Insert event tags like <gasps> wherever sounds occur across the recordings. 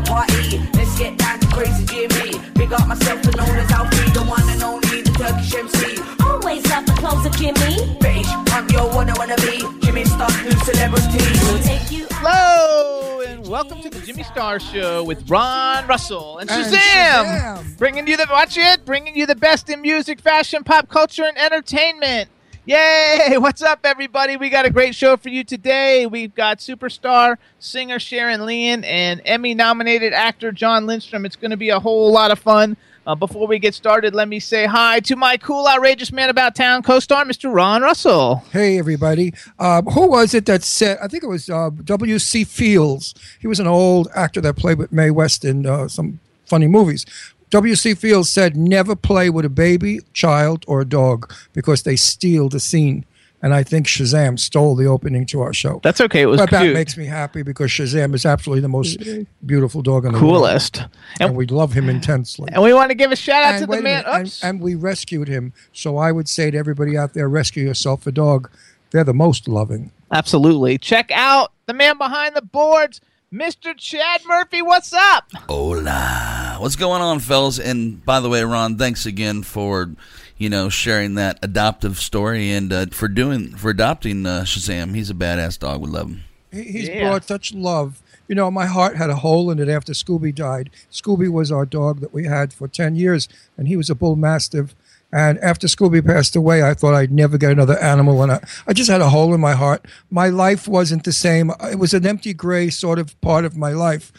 The party. Let's get down to crazy Jimmy. Big up myself and known as Alfie, the one and only, the Turkish MC. Always love the clothes of Jimmy. British, I'm your one I wanna be. Jimmy Star, new celebrity. We'll take you Hello, and welcome to the Jimmy Star Show with Ron Russell and And Shazam, Shazam. bringing you the watch it, bringing you the best in music, fashion, pop culture, and entertainment. Yay! <laughs> What's up, everybody? We got a great show for you today. We've got superstar singer Sharon Leon and Emmy-nominated actor Jon Lindstrom. It's going to be a whole lot of fun. Uh, before we get started, let me say hi to my cool, outrageous man about town co-star, Mr. Ron Russell. Hey, everybody. Uh, who was it that said, I think it was uh, W.C. Fields. He was an old actor that played with Mae West in uh, some funny movies. W.C. Fields said, never play with a baby, child, or a dog because they steal the scene. And I think Shazam stole the opening to our show. That's okay. It was but that makes me happy because Shazam is absolutely the most mm-hmm. beautiful dog in the world. Coolest. And we love him intensely. And we want to give a shout out to wait the man. minute, and- And, we rescued him. So I would say to everybody out there, rescue yourself a dog. They're the most loving. Absolutely. Check out the man behind the boards, Mr. Chad Murphy. What's up? Hola. What's going on, fellas? And by the way, Ron, thanks again for, you know, sharing that adoptive story and uh, for doing for adopting uh, Shazam. He's a badass dog. We love him. He, he's Yeah. brought such love. You know, my heart had a hole in it after Scooby died. Scooby was our dog that we had for 10 years, and he was a bull mastiff. And after Scooby passed away, I thought I'd never get another animal. And I, I just had a hole in my heart. My life wasn't the same. It was an empty gray sort of part of my life.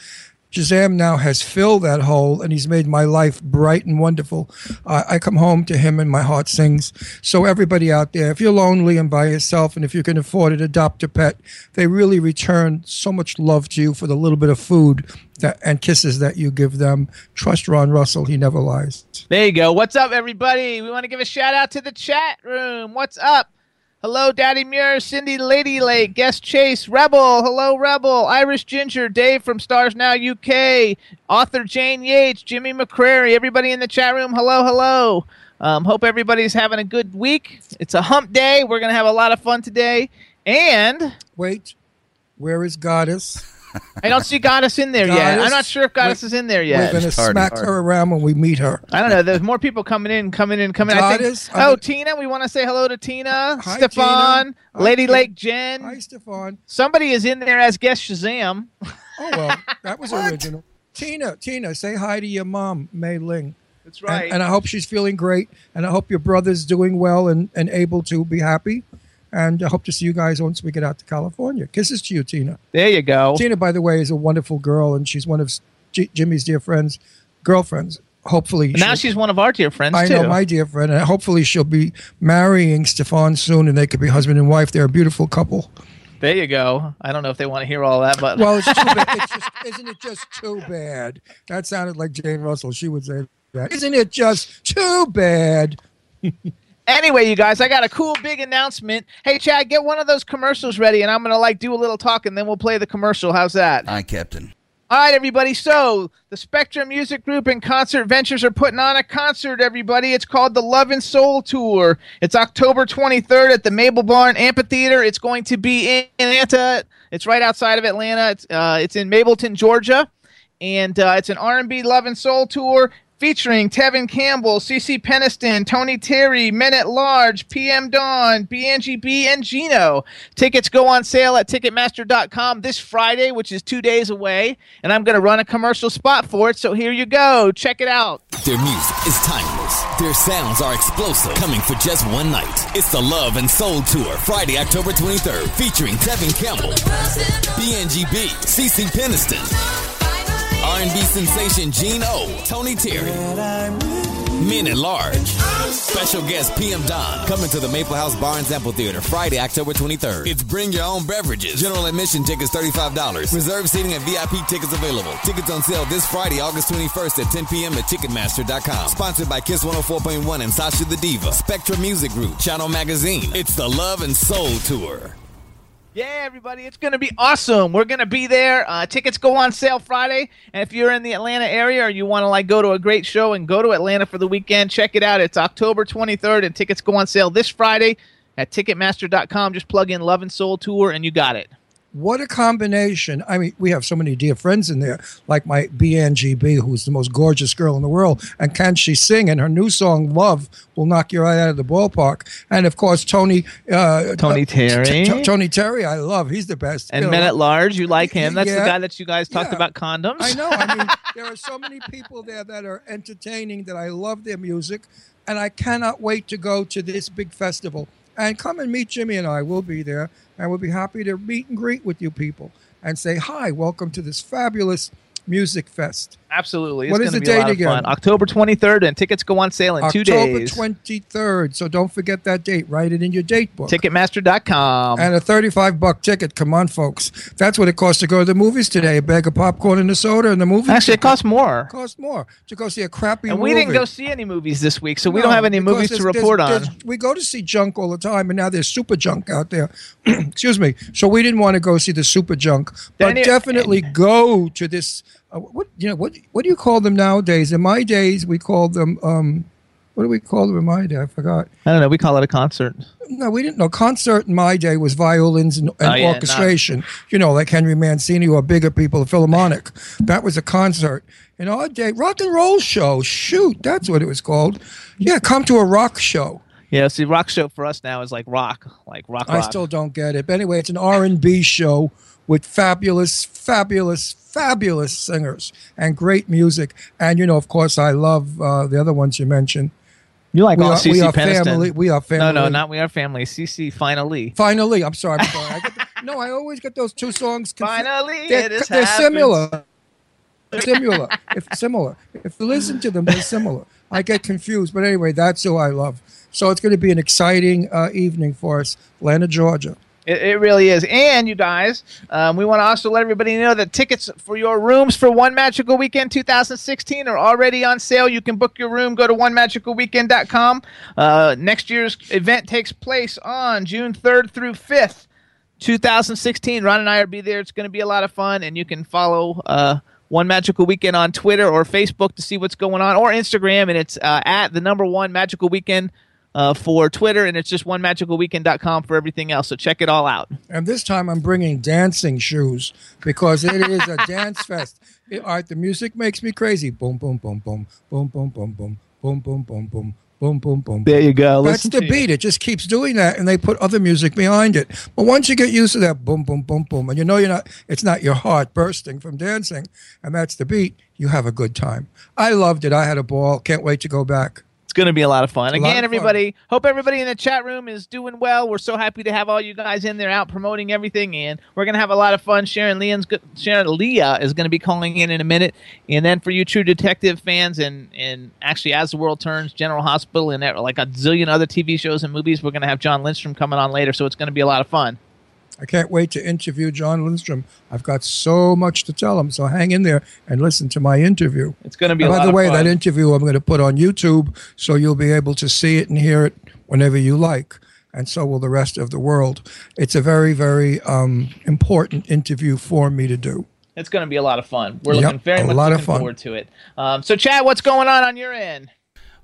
Shazam now has filled that hole and he's made my life bright and wonderful. Uh, I come home to him and my heart sings. So, everybody out there, if you're lonely and by yourself and if you can afford it, adopt a pet. They really return so much love to you for the little bit of food that, and kisses that you give them. Trust Ron Russell, he never lies. There you go. What's up, everybody? We want to give a shout out to the chat room. What's up? Hello, Daddy Muir, Cindy Lady Lake, Guest Chase, Rebel. Hello, Rebel. Irish Ginger, Dave from Stars Now UK, author Jane Yates, Jimmy McCrary, everybody in the chat room. Hello, hello. Um, hope everybody's having a good week. It's a hump day. We're going to have a lot of fun today. And Wait, where is Goddess? I don't see Goddess in there yet. I'm not sure if Goddess We're- is in there yet. We're going to It's hard, smack hard. her around when we meet her. I don't know. There's more people coming in, coming in, coming. in. I think. Goddess, Oh, I- Tina. We want to say hello to Tina, Hi, Stefan, Tina. Hi, Lady Tina. Lake Jen. Hi, Stefan. Somebody is in there as guest Shazam. Oh, well, that was <laughs> original. Tina, Tina, say hi to your mom, Mei Ling. That's And, and I hope she's feeling great. And I hope your brother's doing well and, and able to be happy. And I hope to see you guys once we get out to California. Kisses to you, Tina. There you go. Tina, by the way, is a wonderful girl, and she's one of J- Jimmy's dear friends, girlfriends. Hopefully, Now she's one of our dear friends I too. know my dear friend, and hopefully she'll be marrying Stefan soon, and they could be husband and wife. They're a beautiful couple. There you go. I don't know if they want to hear all that, but Well, it's too bad. <laughs> It's just, isn't it just too bad? That sounded like Jane Russell. She would say that. Isn't it just too bad? <laughs> Anyway, you guys, I got a cool big announcement. Hey, Chad, get one of those commercials ready, and I'm gonna like do a little talk, and then we'll play the commercial. How's that? Aye, Captain. All right, everybody. So the Spectrum Music Group and Concert Ventures are putting on a concert. Everybody, it's called the Love and Soul Tour. It's October 23rd at the Mabel Barn Amphitheater. It's going to be in Atlanta. It's right outside of Atlanta. It's uh, it's in Mableton, Georgia, and uh, it's an R&B Love and Soul tour. Featuring Tevin Campbell, CeCe Peniston, Tony Terry, Men at Large, PM Dawn, BNGB, and Gino. Tickets go on sale at Ticketmaster.com this Friday, which is two days away. And I'm going to run a commercial spot for it. So here you go. Check it out. Their music is timeless. Their sounds are explosive, coming for just one night. It's the Love and Soul Tour, Friday, October 23rd, featuring Tevin Campbell, BNGB, CeCe Peniston, R&B sensation Gene O, Tony Terry, Men at Large. Special guest PM Dawn coming to the Mable House Barnes Amphitheater Friday, October 23rd. It's bring your own beverages. General admission tickets $35. Reserve seating and VIP tickets available. Tickets on sale this Friday, August 21st at 10 p.m. at Ticketmaster.com. Sponsored by Kiss 104.1 and Sasha the Diva. Spectra Music Group, Channel Magazine. It's the Love and Soul Tour. Yeah, everybody, it's going to be awesome. We're going to be there. Uh, tickets go on sale Friday. And if you're in the Atlanta area or you want to like go to a great show and go to Atlanta for the weekend, check it out. It's October 23rd and tickets go on sale this Friday at ticketmaster.com. Just plug in Love and Soul Tour and you got it. What a combination. I mean, we have so many dear friends in there, like my BNGB, who's the most gorgeous girl in the world. And can she sing? And her new song, Love, will knock you right out of the ballpark. And of course, Tony. Uh, Tony uh, Terry. T- T- Tony Terry, I love. He's the best. And You know, Men at Large, you like him. That's the guy that you guys talked Yeah. about condoms. I know. I mean, <laughs> there are so many people there that are entertaining that I love their music, and I cannot wait to go to this big festival. And come and meet Jimmy and I. We'll be there, and we'll be happy to meet and greet with you people and say hi. Welcome to this fabulous music fest. Absolutely. It's What is the be a lot date of fun. again? October 23rd, and tickets go on sale in two days. October twenty third. So don't forget that date. Write it in your date book. Ticketmaster.com. and a 35 buck ticket. Come on, folks. That's what it costs to go to the movies today. A bag of popcorn and a soda and the movie. Actually, it costs more. It costs more to go see a crappy And movie. we didn't go see any movies this week, so we don't have any movies to report there's- on. there's- We go to see junk all the time, and now there's super junk out there. <clears throat> Excuse me. So we didn't want to go see the super junk, but definitely go to this. Uh, what you know? What what do you call them nowadays? In my days, we called them. Um, what do we call them in my day? I forgot. I don't know. We call it a concert. No, we didn't know. Concert in my day was violins and, and Oh, yeah, orchestration. You know, like Henry Mancini or bigger people, the Philharmonic. That was a concert. In our day, rock and roll show. Shoot, that's what it was called. Yeah, come to a rock show. Yeah, see, rock show for us now is like rock, like rock. I rock. still don't get it. But anyway, it's an R and B show with fabulous, fabulous, fabulous singers and great music. And you know, of course, I love uh, the other ones you mentioned. you like We all are, CeCe we are Peniston. family. We are family. No, no, not we are family. CeCe finally. Finally, I'm sorry. I'm sorry. I the, no, I always get those two songs. Finally, they're, they're similar. Similar. if similar, if you listen to them, they're similar. I get confused, but anyway, that's who I love. So it's going to be an exciting uh, evening for us, Atlanta, Georgia. It, it really is. And you guys, um, we want to also let everybody know that tickets for your rooms for One Magical Weekend 2016 are already on sale. You can book your room. Go to onemagicalweekend.com. Uh, next year's event takes place on June 3rd through 5th. 2016. Ron and I will be there. It's going to be a lot of fun, and you can follow uh, One Magical Weekend on Twitter or Facebook to see what's going on, or Instagram, and it's uh, at the number one Magical Weekend uh, for Twitter, and it's just onemagicalweekend.com for everything else. So check it all out. And this time I'm bringing dancing shoes because it is a dance fest. It, all right, the music makes me crazy. Boom, boom, boom, boom, boom, boom, boom, boom, boom, boom, boom, boom. Boom, boom, boom. There you go. That's Listen the to you. beat. It just keeps doing that, and they put other music behind it. But once you get used to that, boom, boom, boom, boom, and you know you're not, it's not your heart bursting from dancing, and that's the beat. You have a good time. I loved it. I had a ball. Can't wait to go back. It's going to be a lot of fun. Again, of fun. everybody, hope everybody in the chat room is doing well. We're so happy to have all you guys in there out promoting everything, and we're going to have a lot of fun. Sharon Leon's Sharon Lia is going to be calling in in a minute, and then for you True Detective fans, and and actually as the world turns, General Hospital, and like a zillion other TV shows and movies, we're going to have Jon Lindstrom coming on later, so it's going to be a lot of fun. I can't wait to interview Jon Lindstrom. I've got so much to tell him, so hang in there and listen to my interview. It's going to be. And by the way, that interview I'm going to put on YouTube, so you'll be able to see it and hear it whenever you like, and so will the rest of the world. It's a very, very um, important interview for me to do. It's going to be a lot of fun. We're Yep, looking very much looking forward to it. Um, so, Chad, what's going on on your end?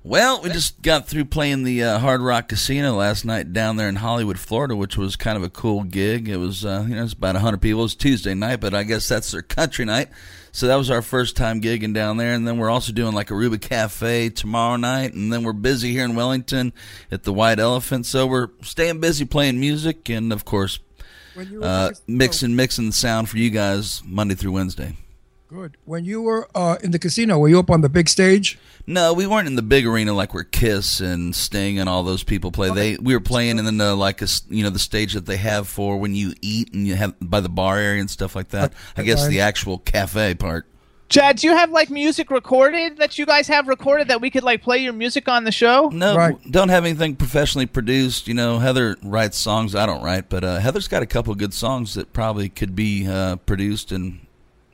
Well, we just got through playing the uh, Hard Rock Casino last night down there in Hollywood, Florida, which was kind of a cool gig. It was, uh, you know, it's about hundred people. It was Tuesday night, but I guess that's their country night. So that was our first time gigging down there, and then we're also doing like a Ruba Cafe tomorrow night, and then we're busy here in Wellington at the White Elephant. So we're staying busy playing music, and of course, When you were uh, mixing mixing the sound for you guys Monday through Wednesday. Good. When you were uh, in the casino, were you up on the big stage? No, we weren't in the big arena like where Kiss and Sting and all those people play. They we were playing in the like a s- you know the stage that they have for when you eat and you have by the bar area and stuff like that. I guess the actual cafe part. Chad, do you have like music recorded that you guys have recorded that we could like play your music on the show? No, Right. don't have anything professionally produced. You know, Heather writes songs. I don't write, but uh, Heather's got a couple good songs that probably could be uh, produced and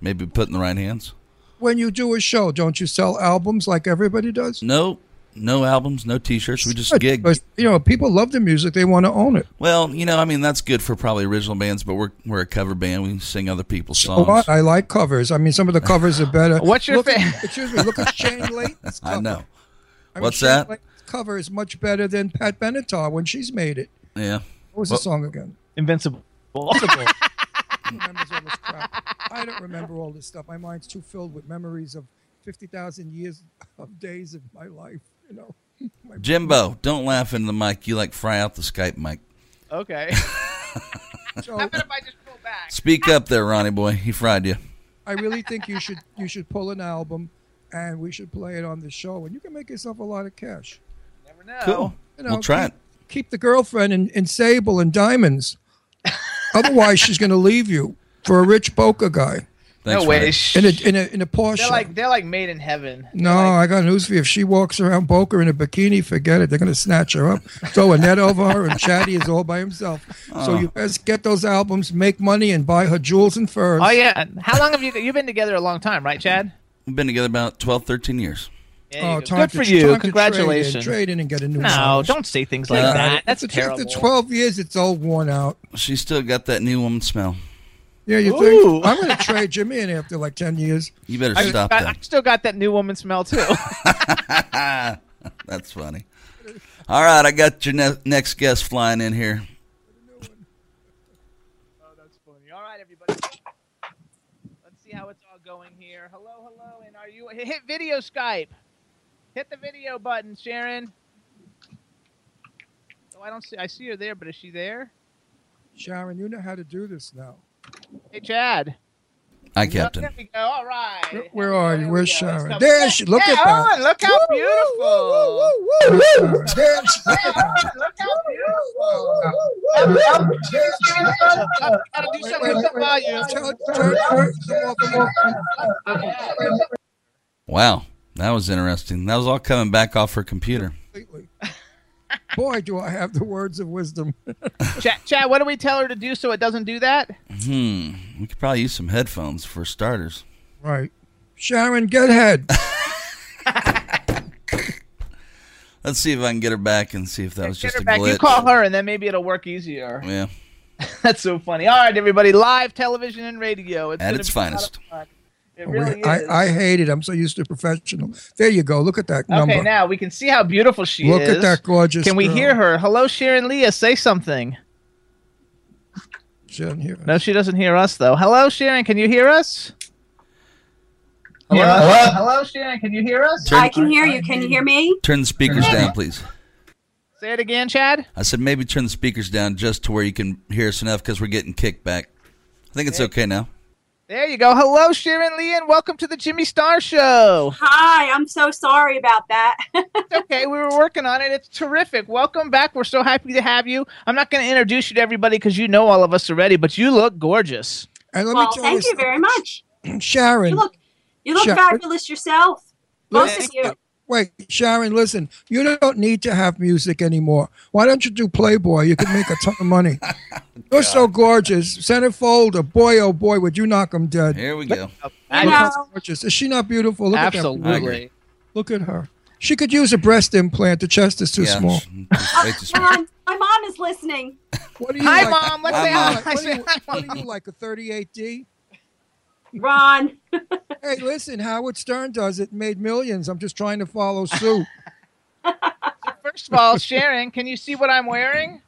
maybe put in the right hands. When you do a show, don't you sell albums like everybody does? No, no albums, no T-shirts. We just Good, gig. because, you know, people love the music; they want to own it. Well, you know, I mean, that's good for probably original bands, but we're we're a cover band. We sing other people's A songs. lot. I like covers. I mean, some of the covers are better. <laughs> What's your look at, <laughs> Excuse me. Look at Shane <laughs> Layton's cover. I know. I mean, What's Shane that? Layton's cover is much better than Pat Benatar when she's made it. Yeah. What was Well- the song again? Invincible. Possible. Who remembers all this crap? I don't remember all this stuff. My mind's too filled with memories of fifty thousand years of days of my life. You know. My- Jimbo, don't laugh in the mic. You like fry out the Skype mic. Okay. <laughs> So How about if I just pull back? Speak up there, Ronnie boy. He fried you. I really think you should you should pull an album, and we should play it on the show, and you can make yourself a lot of cash. Never know. Cool. You know, we'll try keep, it. Keep the girlfriend in, in sable and diamonds. Otherwise, she's going to leave you for a rich poker guy Thanks, no way. In a in a in a Porsche. They're like they're like made in heaven. no, I got news for you. If she walks around poker in a bikini, forget it. They're going to snatch her up, throw a net over her, and Chatty is all by himself. So oh. you best get those albums, make money, and buy her jewels and furs. Oh yeah. How long have you you've been together? A long time, right, Chad? We've been together about 12, 13 years. Yeah, Oh, go. time Good to- for time you. to Congratulations. Trade in, trade in and get a new no, house. don't say things like Uh, that. That's After- terrible. After 12 years, it's all worn out. She's still got that new woman smell. Yeah, you Ooh. think? I'm going to trade Jimmy in after like 10 years. You better I, stop I, I still got that new woman smell too. <laughs> <laughs> That's funny. All right, I got your ne- next guest flying in here. Oh, that's funny. All right, everybody. Let's see how it's all going here. Hello, hello, and are you hit video Skype? Hit the video button, Sharon. Oh, I don't see. I see her there, but is she there? Sharon, you know how to do this now. Hey, Chad. Hi, Captain. there we go. All right. Where, where are go, you? Where's we go. Let's Sharon? go. There she. Look Hey, at that. Owen, look how beautiful. There she- Look how beautiful. Gotta do something with the volume. Turn- turn- turn Wow, that was interesting. That was all coming back off her computer. completely. <laughs> Boy, do I have the words of wisdom. <laughs> Chad, Chad, what do we tell her to do so it doesn't do that? Hmm. We could probably use some headphones for starters. Right. Sharon, get head. <laughs> Let's see if I can get her back and see if that was Get just her a back. You glitch. call her, and then maybe it'll work easier. Yeah. That's so funny. All right, everybody, live television and radio. It's At its be a lot of finest. Fun. It oh, really is. I, I hate it. I'm so used to professional. There you go. Look at that number. okay, now we can see how beautiful she Look is. Look at that gorgeous. Can we girl. hear her? Hello, Sharon Lia. Say something. She doesn't hear. No, she doesn't hear us though. Hello, Sharon. Can you hear us? Hello, Yeah. Hello, Sharon. Can you hear us? Turn, I can hear you. Can you hear me? turn the speakers down, please. Say it again, Chad. I said maybe turn the speakers down just to where you can hear us enough because we're getting kickback. I think it's okay now. There you go. Hello, Sharon Lee, and welcome to the Jimmy Star Show. Hi, I'm so sorry about that. <laughs> It's okay, we were working on it. It's terrific. Welcome back. We're so happy to have you. I'm not going to introduce you to everybody because you know all of us already, but you look gorgeous. And let well, me tell thank you, you very much. Sharon. You look, you look Sure. fabulous yourself. Both listen- of you. Wait, Sharon, listen. You don't need to have music anymore. Why don't you do Playboy? You could make a ton of money. <laughs> You're so gorgeous. Centerfold, boy, oh boy, would you knock him dead? Here we go. I Look how know. gorgeous. Is she not beautiful? Look at that. Absolutely. Look at her. She could use a breast implant. The chest is too Yeah, small. <laughs> it's way too small. Mom, my mom is listening. What do you Hi, like? Mom. Let's say hi. like? What do Say you- what do you like? A 38D? Ron, Hey, listen, Howard Stern does it, made millions. I'm just trying to follow suit. <laughs> First of all, Sharon, can you see what I'm wearing?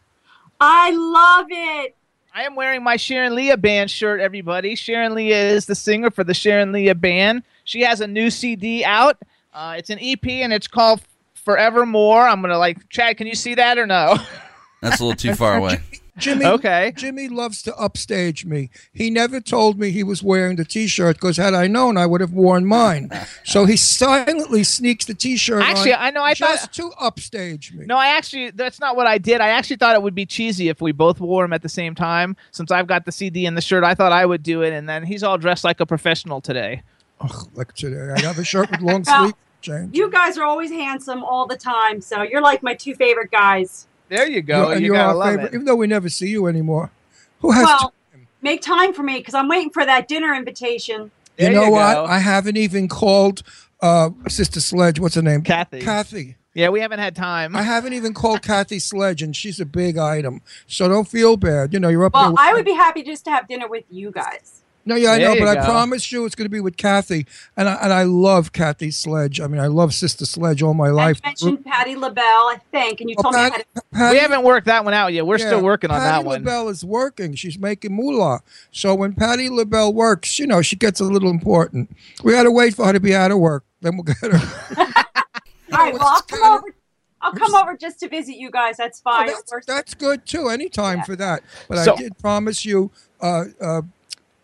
I love it. I am wearing my Sharon Lia band shirt, everybody. Sharon Lia is the singer for the Sharon Lia band. She has a new CD out. Uh, it's an EP and it's called Forevermore. I'm going to like, Chad, can you see that or no? That's a little too far <laughs> away. Jimmy, Okay. Jimmy loves to upstage me. He never told me he was wearing the T-shirt because had I known, I would have worn mine. so he silently sneaks the T-shirt Actually, on I know. I just thought. to upstage me. No, I actually, that's not what I did. I actually thought it would be cheesy if we both wore them at the same time. Since I've got the CD and the shirt, I thought I would do it. And then he's all dressed like a professional today. Ugh, like today, I have a shirt with long <laughs> Well, sleeves. James. You guys are always handsome all the time, so you're like my two favorite guys. There you go. You're- you you're our love favorite, it. even though we never see you anymore. Who has? Well, make time for me because I'm waiting for that dinner invitation. There you know you what? I haven't even called uh, Sister Sledge. What's her name? Kathy. Kathy. Yeah, we haven't had time. I haven't even called Kathy Sledge, and she's a big item. So don't feel bad. You know, you're up there. Well, with- I would be happy just to have dinner with you guys. No, yeah, I There know, you but I promise you it's going to be with Kathy, and I, and I love Kathy Sledge. I mean, I love Sister Sledge all my I life. I mentioned Patti LaBelle, I think, and you Oh, told me Pat- how to. Patti- we haven't worked that one out yet. We're yeah, still working on Patti that one. Patti LaBelle is working. She's making moolah. So when Patti LaBelle works, you know, she gets a little important. We got to wait for her to be out of work. Then we'll get her. <laughs> All right, well, I'll come kinda- over. I'll come over just to visit you guys. That's Oh, fine. that's, that's good too. Anytime for that. But So- I did promise you, uh, uh,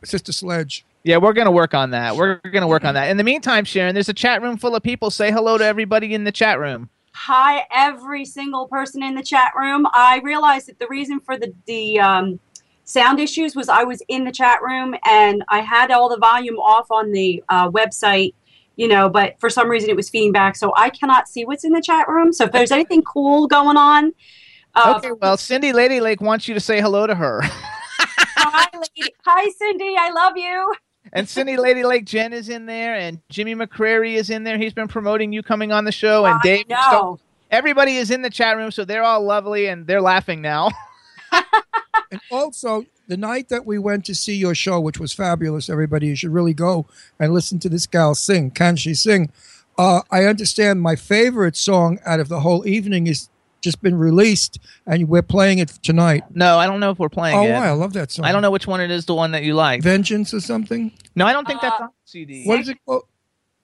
Sister Sledge. Yeah, we're gonna work on that. We're gonna work on that. In the meantime, Sharon, there's a chat room full of people. Say hello to everybody in the chat room. Hi, every single person in the chat room. I realized that the reason for the the um, sound issues was I was in the chat room and I had all the volume off on the uh, website, you know, but for some reason it was feeding back, so I cannot see what's in the chat room. So if there's anything cool going on, uh, Okay, well, Cindy Lady Lake wants you to say hello to her. <laughs> hi, <laughs> lady. hi, Cindy, I love you. and Cindy Lady Lake Jen is in there, and Jimmy McCrary is in there. He's been promoting you coming on the show, and I Dave. know. So everybody is in the chat room, so they're all lovely and they're laughing now. <laughs> And also, the night that we went to see your show, which was fabulous, everybody, you should really go and listen to this gal sing. Can she sing? Uh, I understand my favorite song out of the whole evening is just been released, and we're playing it tonight. no, I don't know if we're playing Oh, it. why? I love that song. I don't know which one it is, the one that you like. Vengeance or something? No, I don't think that's Uh, on CD. What is it called?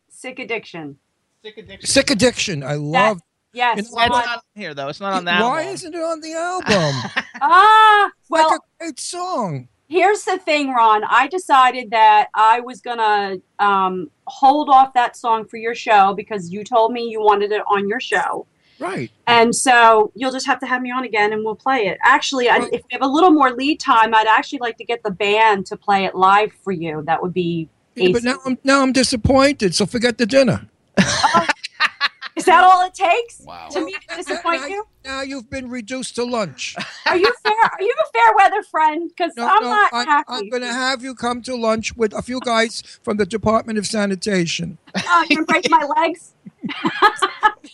Sick addiction. Sick addiction. Sick Addiction. I love Yes. You know, It's not on here though. It's not on that. Why isn't it on the album? <laughs> Ah, well, like a great song. Here's the thing, Ron. I decided that I was gonna um, hold off that song for your show because you told me you wanted it on your show, Right. and so you'll just have to have me on again, and we'll play it. Actually, I, if we have a little more lead time, I'd actually like to get the band to play it live for you. That would be. Yeah, but now I'm now I'm disappointed. So forget the dinner. Oh. Is that all it takes Wow. to me to disappoint now, you? now you've been reduced to lunch. Are you fair? Are you a fair weather friend? Because No, I'm no, not I'm, happy. I'm going to have you come to lunch with a few guys from the Department of Sanitation. Oh, you're gonna break my legs.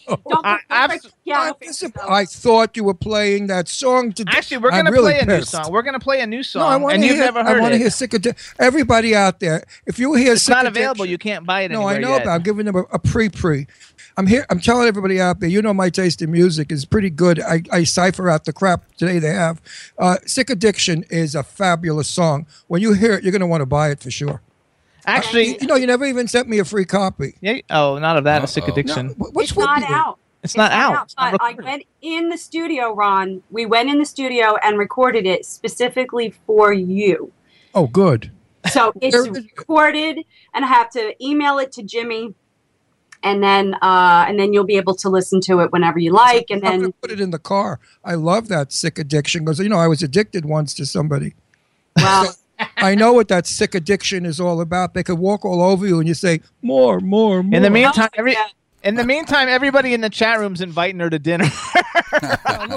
Don't, <laughs> don't I- I've- yeah, I'm don't break disap- yourself. I thought you were playing that song today. Actually, we're gonna really play a new song. We're gonna play a new song, No, I song, want and to you've hear. never I want to hear sick Addi- Everybody out there, if you hear it's sick not Addiction- available. You can't buy it No, I know, yet. but I'm giving them a, a pre-pre. I'm here. I'm telling everybody out there. You know, my taste in music is pretty good. I, I cipher out the crap today they have. Uh, Sick Addiction is a fabulous song. When you hear it, you're going to want to buy it for sure. Actually, you, you know, you never even sent me a free copy. yeah. Oh, not of that. A sick addiction. No, wh- what's it's with not you? out. It's not out. It's not But I went in the studio, Ron. We went in the studio and recorded it specifically for you. Oh, good. So <laughs> it's recorded, and I have to email it to Jimmy, and then uh, and then you'll be able to listen to it whenever you like. And I'm then gonna put it in the car. I love that sick addiction because you know I was addicted once to somebody. well, I know what that sick addiction is all about. They could walk all over you and you say more, more, more. In the meantime, Oh, every in the meantime, everybody in the chat room's inviting her to dinner. <laughs>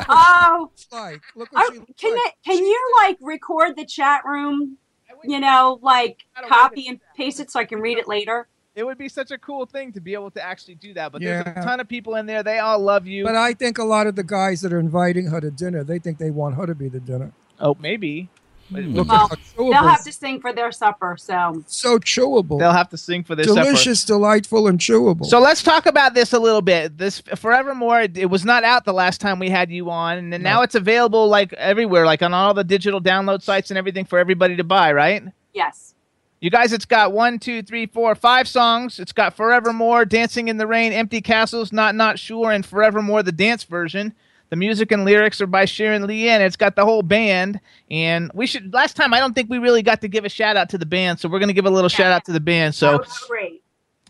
oh, <laughs> It's like, look what I, she looks can like. it, can you like record the chat room? You know, like copy and paste it so I can read it later. it would be such a cool thing to be able to actually do that. But Yeah. there's a ton of people in there. They all love you. But I think a lot of the guys that are inviting her to dinner, they think they want her to be the dinner. oh, maybe Look hmm. Well, at how chewable. They'll have to sing for their supper. So so chewable. they'll have to sing for their supper. Delicious, delightful, and chewable. So let's talk about this a little bit. This Forevermore, it, it was not out the last time we had you on, and then now it's available like everywhere, like on all the digital download sites and everything for everybody to buy, right? yes, You guys, it's got one, two, three, four, five songs. It's got Forevermore, Dancing in the Rain, Empty Castles, Not Not Sure, and Forevermore, the dance version. The music and lyrics are by Sharon Lee, and it's got the whole band. And we should. Last time, I don't think we really got to give a shout out to the band, so we're gonna give a little shout out to the band. So, great.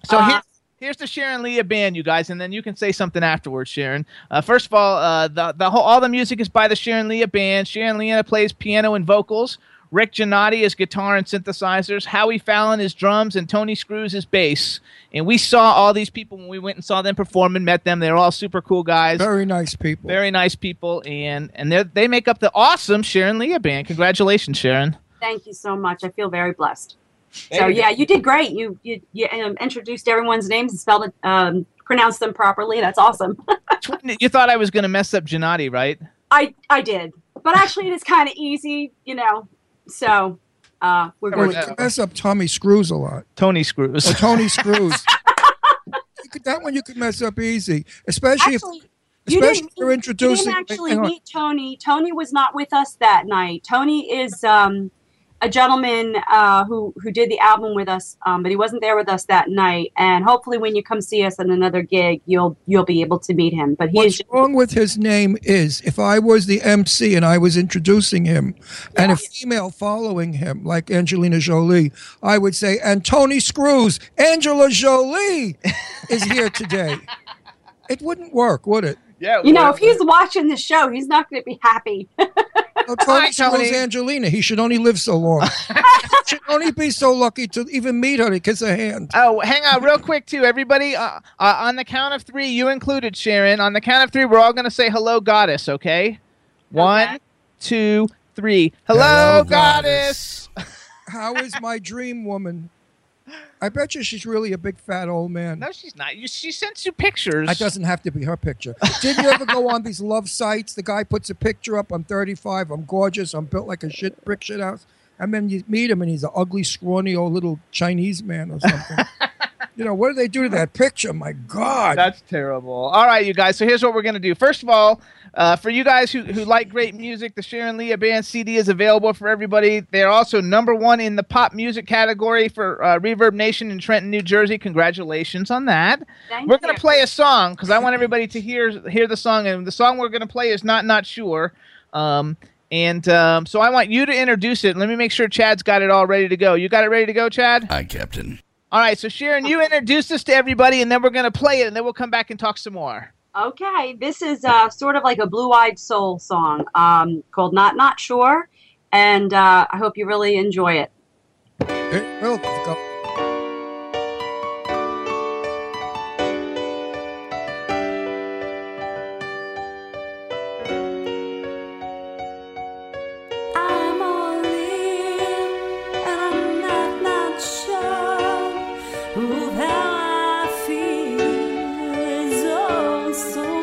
so Uh, here, here's the Sharon Lia band, you guys, and then you can say something afterwards, Sharon. Uh, first of all, uh, the the whole all the music is by the Sharon Lia band. Sharon Lia plays piano and vocals. Rick Gennady is guitar and synthesizers. Howie Fallon is drums, and Tony Screws is bass. And we saw all these people when we went and saw them perform and met them. They're all super cool guys, Very nice people. very nice people, and and they they make up the awesome Sharon Lia band. Congratulations, Sharon. Thank you so much. I feel very blessed. There So you yeah, you did great. You you, you um, introduced everyone's names and spelled it, um, pronounced them properly. That's awesome. <laughs> You thought I was going to mess up Gennady, right? I I did, but actually it is kind of easy, you know. So uh, we're going to mess up Tommy Screws a lot. Tony Screws. Or Tony <laughs> Screws. You could- that one you could mess up easy, especially if Actually, you especially didn't, if you're meet- introducing. You didn't actually meet Tony. Tony was not with us that night. Tony is um, a gentleman uh, who who did the album with us, um, but he wasn't there with us that night. And hopefully, when you come see us at another gig, you'll you'll be able to meet him. But he What's is wrong with his name is if I was the MC and I was introducing him and a female following him, like Angelina Jolie, I would say, and Tony Screws, Angela Jolie is here today. <laughs> It wouldn't work, would it? yeah, You know, if he's watching the show, he's not going to be happy. <laughs> No, Tony Hi, Tony. Angelina. He should only live so long. <laughs> should only be so lucky to even meet her to kiss her hand. Oh, hang on, real quick, too, everybody. Uh, uh, on the count of three, you included, Sharon. On the count of three, we're all going to say "Hello, Goddess." Okay? One, two, three. Hello, Hello, Goddess. How is my dream woman? I bet you she's really a big fat old man. No, she's not. You, she sends you pictures. That doesn't have to be her picture. Did you ever go on these love sites? The guy puts a picture up. I'm 35. I'm gorgeous. I'm built like a shit brick shit house. And then you meet him, and he's an ugly, scrawny old little Chinese man or something. <laughs> you know what do they do to that picture? My God! That's terrible. All right, you guys. So here's what we're gonna do. First of all, uh, for you guys who, who like great music, the Sharon Lia Band CD is available for everybody. They're also number one in the pop music category for uh, ReverbNation in Trenton, New Jersey. Congratulations on that. Thank we're gonna you. play a song because I want everybody to hear hear the song, and the song we're gonna play is "Not Not Sure." Um, and um, so I want you to introduce it. Let me make sure Chad's got it all ready to go. You got it ready to go, Chad? Hi, Captain. All right. So Sharon, you introduce this to everybody, and then we're gonna play it, and then we'll come back and talk some more. Okay, this is uh, sort of like a blue-eyed soul song um, called "Not Not Sure," and uh, I hope you really enjoy it. It oh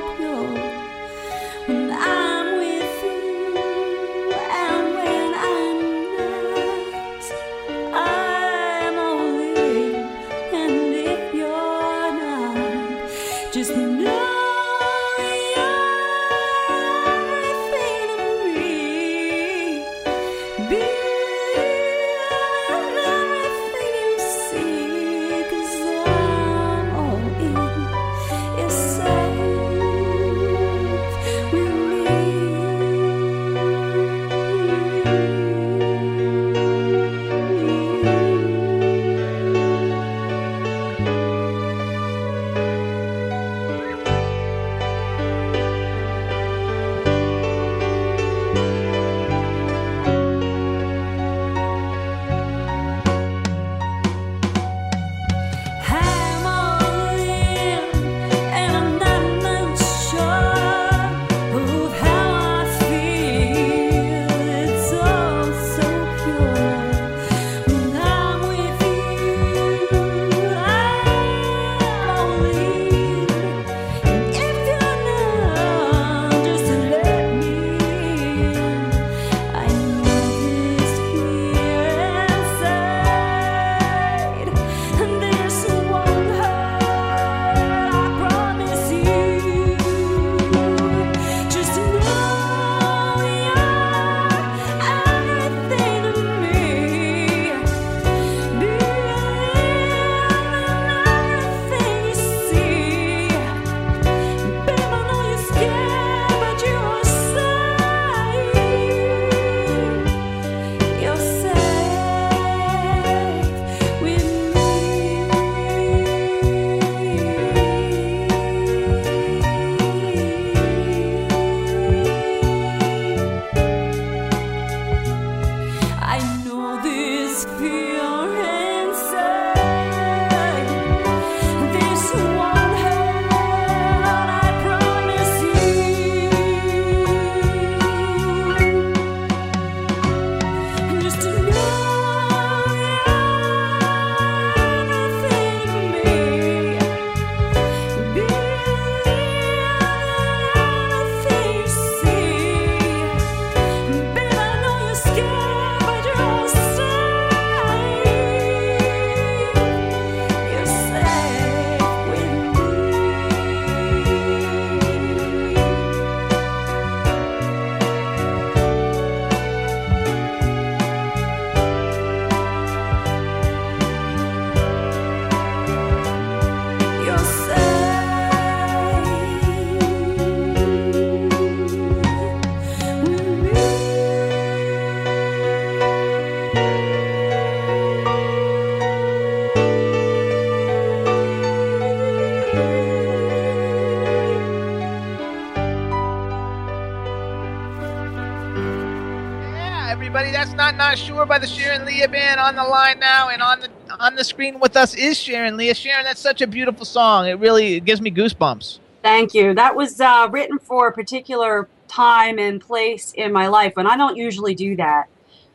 not not sure by the Sharon Lia band on the line now, and on the on the screen with us is Sharon Lia. Sharon, that's such a beautiful song. It really it gives me goosebumps. Thank you. That was uh, written for a particular time and place in my life, and I don't usually do that.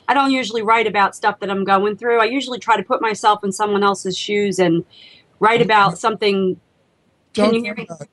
I don't usually write about stuff that I'm going through. I usually try to put myself in someone else's shoes and write about something. Can Don't you hear me? that.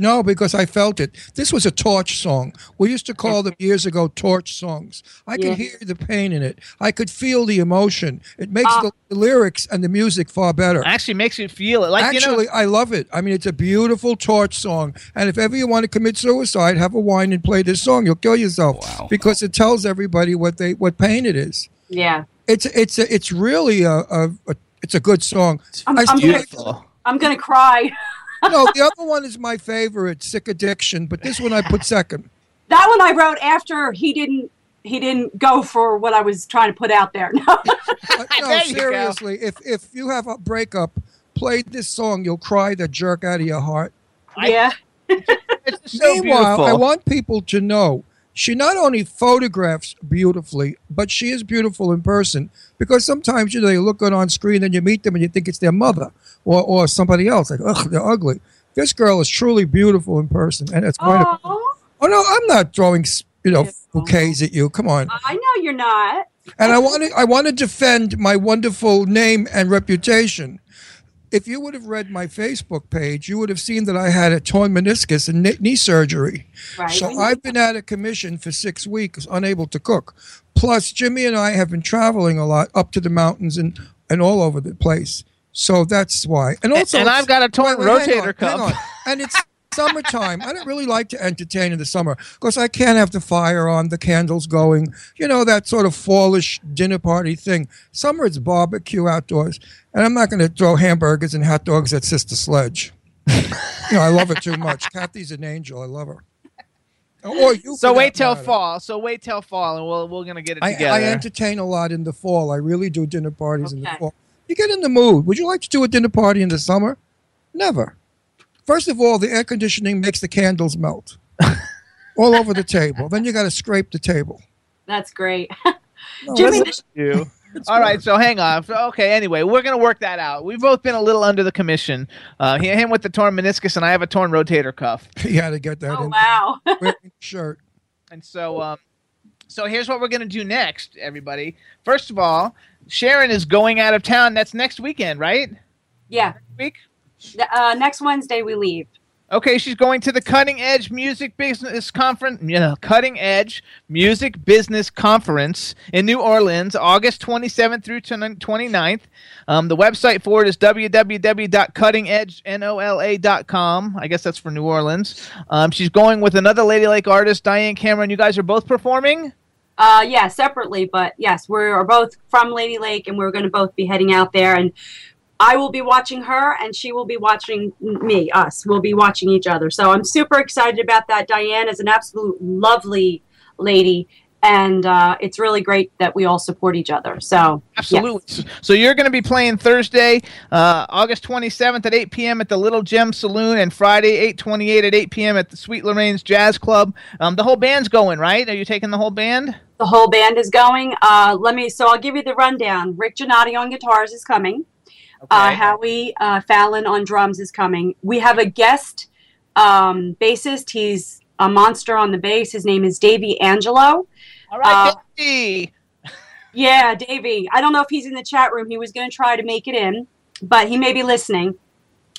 No, because I felt it. This was a torch song. We used to call them years ago torch songs. I Yeah. could hear the pain in it. I could feel the emotion. It makes Ah. the, the lyrics and the music far better. Actually, makes you feel it. Like Actually, you know, I love it. I mean, it's a beautiful torch song. And if ever you want to commit suicide, have a wine and play this song. You'll kill yourself Wow. because it tells everybody what they what pain it is. Yeah. It's it's a, it's really a, a, a it's a good song. I'm, I I'm beautiful. I'm gonna cry. <laughs> no, the other one is my favorite, Sick Addiction, but this one I put second. That one I wrote after he didn't he didn't go for what I was trying to put out there. <laughs> No. Uh, <laughs> no, There you go. seriously, if if you have a breakup, play this song, you'll cry the jerk out of your heart. yeah. It's so Meanwhile, beautiful. I want people to know she not only photographs beautifully, but she is beautiful in person. Because sometimes you know you look good on screen and you meet them and you think it's their mother or, or somebody else. Like, ugh, they're ugly. This girl is truly beautiful in person, and it's quite. A, Oh, oh no, I'm not throwing you know bouquets at you. Come on. I know you're not. And I want to I want to defend my wonderful name and reputation. If you would have read my Facebook page, you would have seen that I had a torn meniscus and knee- knee surgery. Right. So I've been out of commission for six weeks, unable to cook. Plus, Jimmy and I have been traveling a lot up to the mountains and, and all over the place. So that's why. And also, and I've got a torn Wait, wait, rotator on, cuff. And it's <laughs> summertime. I don't really like to entertain in the summer because I can't have the fire on, the candles going, you know, that sort of fallish dinner party thing. Summer, it's barbecue outdoors. And I'm not going to throw hamburgers and hot dogs at Sister Sledge. you know, I love her too much. <laughs> Kathy's an angel. I love her. Or you. So wait till matter. fall. So wait till fall, and we'll we're gonna get it I, together. I entertain a lot in the fall. I really do dinner parties in the fall. You get in the mood. Would you like to do a dinner party in the summer? Never. First of all, the air conditioning makes the candles melt <laughs> all over the table. Then you got to scrape the table. That's great. <laughs> No, Jimmy, that's- you. All right, so hang on. Okay, anyway, we're gonna work that out. We've both been a little under the commission. Uh, he- him with the torn meniscus, and I have a torn rotator cuff. <laughs> you got to get that oh in. wow. Shirt. And so, um, so here's what we're gonna do next, everybody. First of all, Sharon is going out of town. That's next weekend, right? yeah. Week. Uh, next Wednesday we leave. Okay, she's going to the Cutting Edge Music Business Conference, yeah, Cutting Edge Music Business Conference in New Orleans, August 27th through 29th. Um, the website for it is www.cuttingedgenola.com. I guess that's for New Orleans. Um, she's going with another Lady Lake artist, Diane Cameron. You guys are both performing? Uh, yeah, separately, but yes, we're both from Lady Lake, and we're going to both be heading out there. And I will be watching her, and she will be watching me. Us, we'll be watching each other. So I'm super excited about that. Diane is an absolute lovely lady, and uh, it's really great that we all support each other. So Absolutely. So you're going to be playing Thursday, uh, August 27th at 8 p.m. at the Little Gem Saloon, and Friday 8:28 at 8 p.m. at the Sweet Lorraine's Jazz Club. Um, the whole band's going, right? Are you taking the whole band? the whole band is going. Uh, let me. So I'll give you the rundown. Rick Gennady on guitars is coming. Uh, Howie uh, Fallon on drums is coming. We have a guest um, bassist. He's a monster on the bass. His name is Davey Angelo. All right, Uh, Davey. <laughs> Yeah, Davey. I don't know if he's in the chat room. He was going to try to make it in, but he may be listening.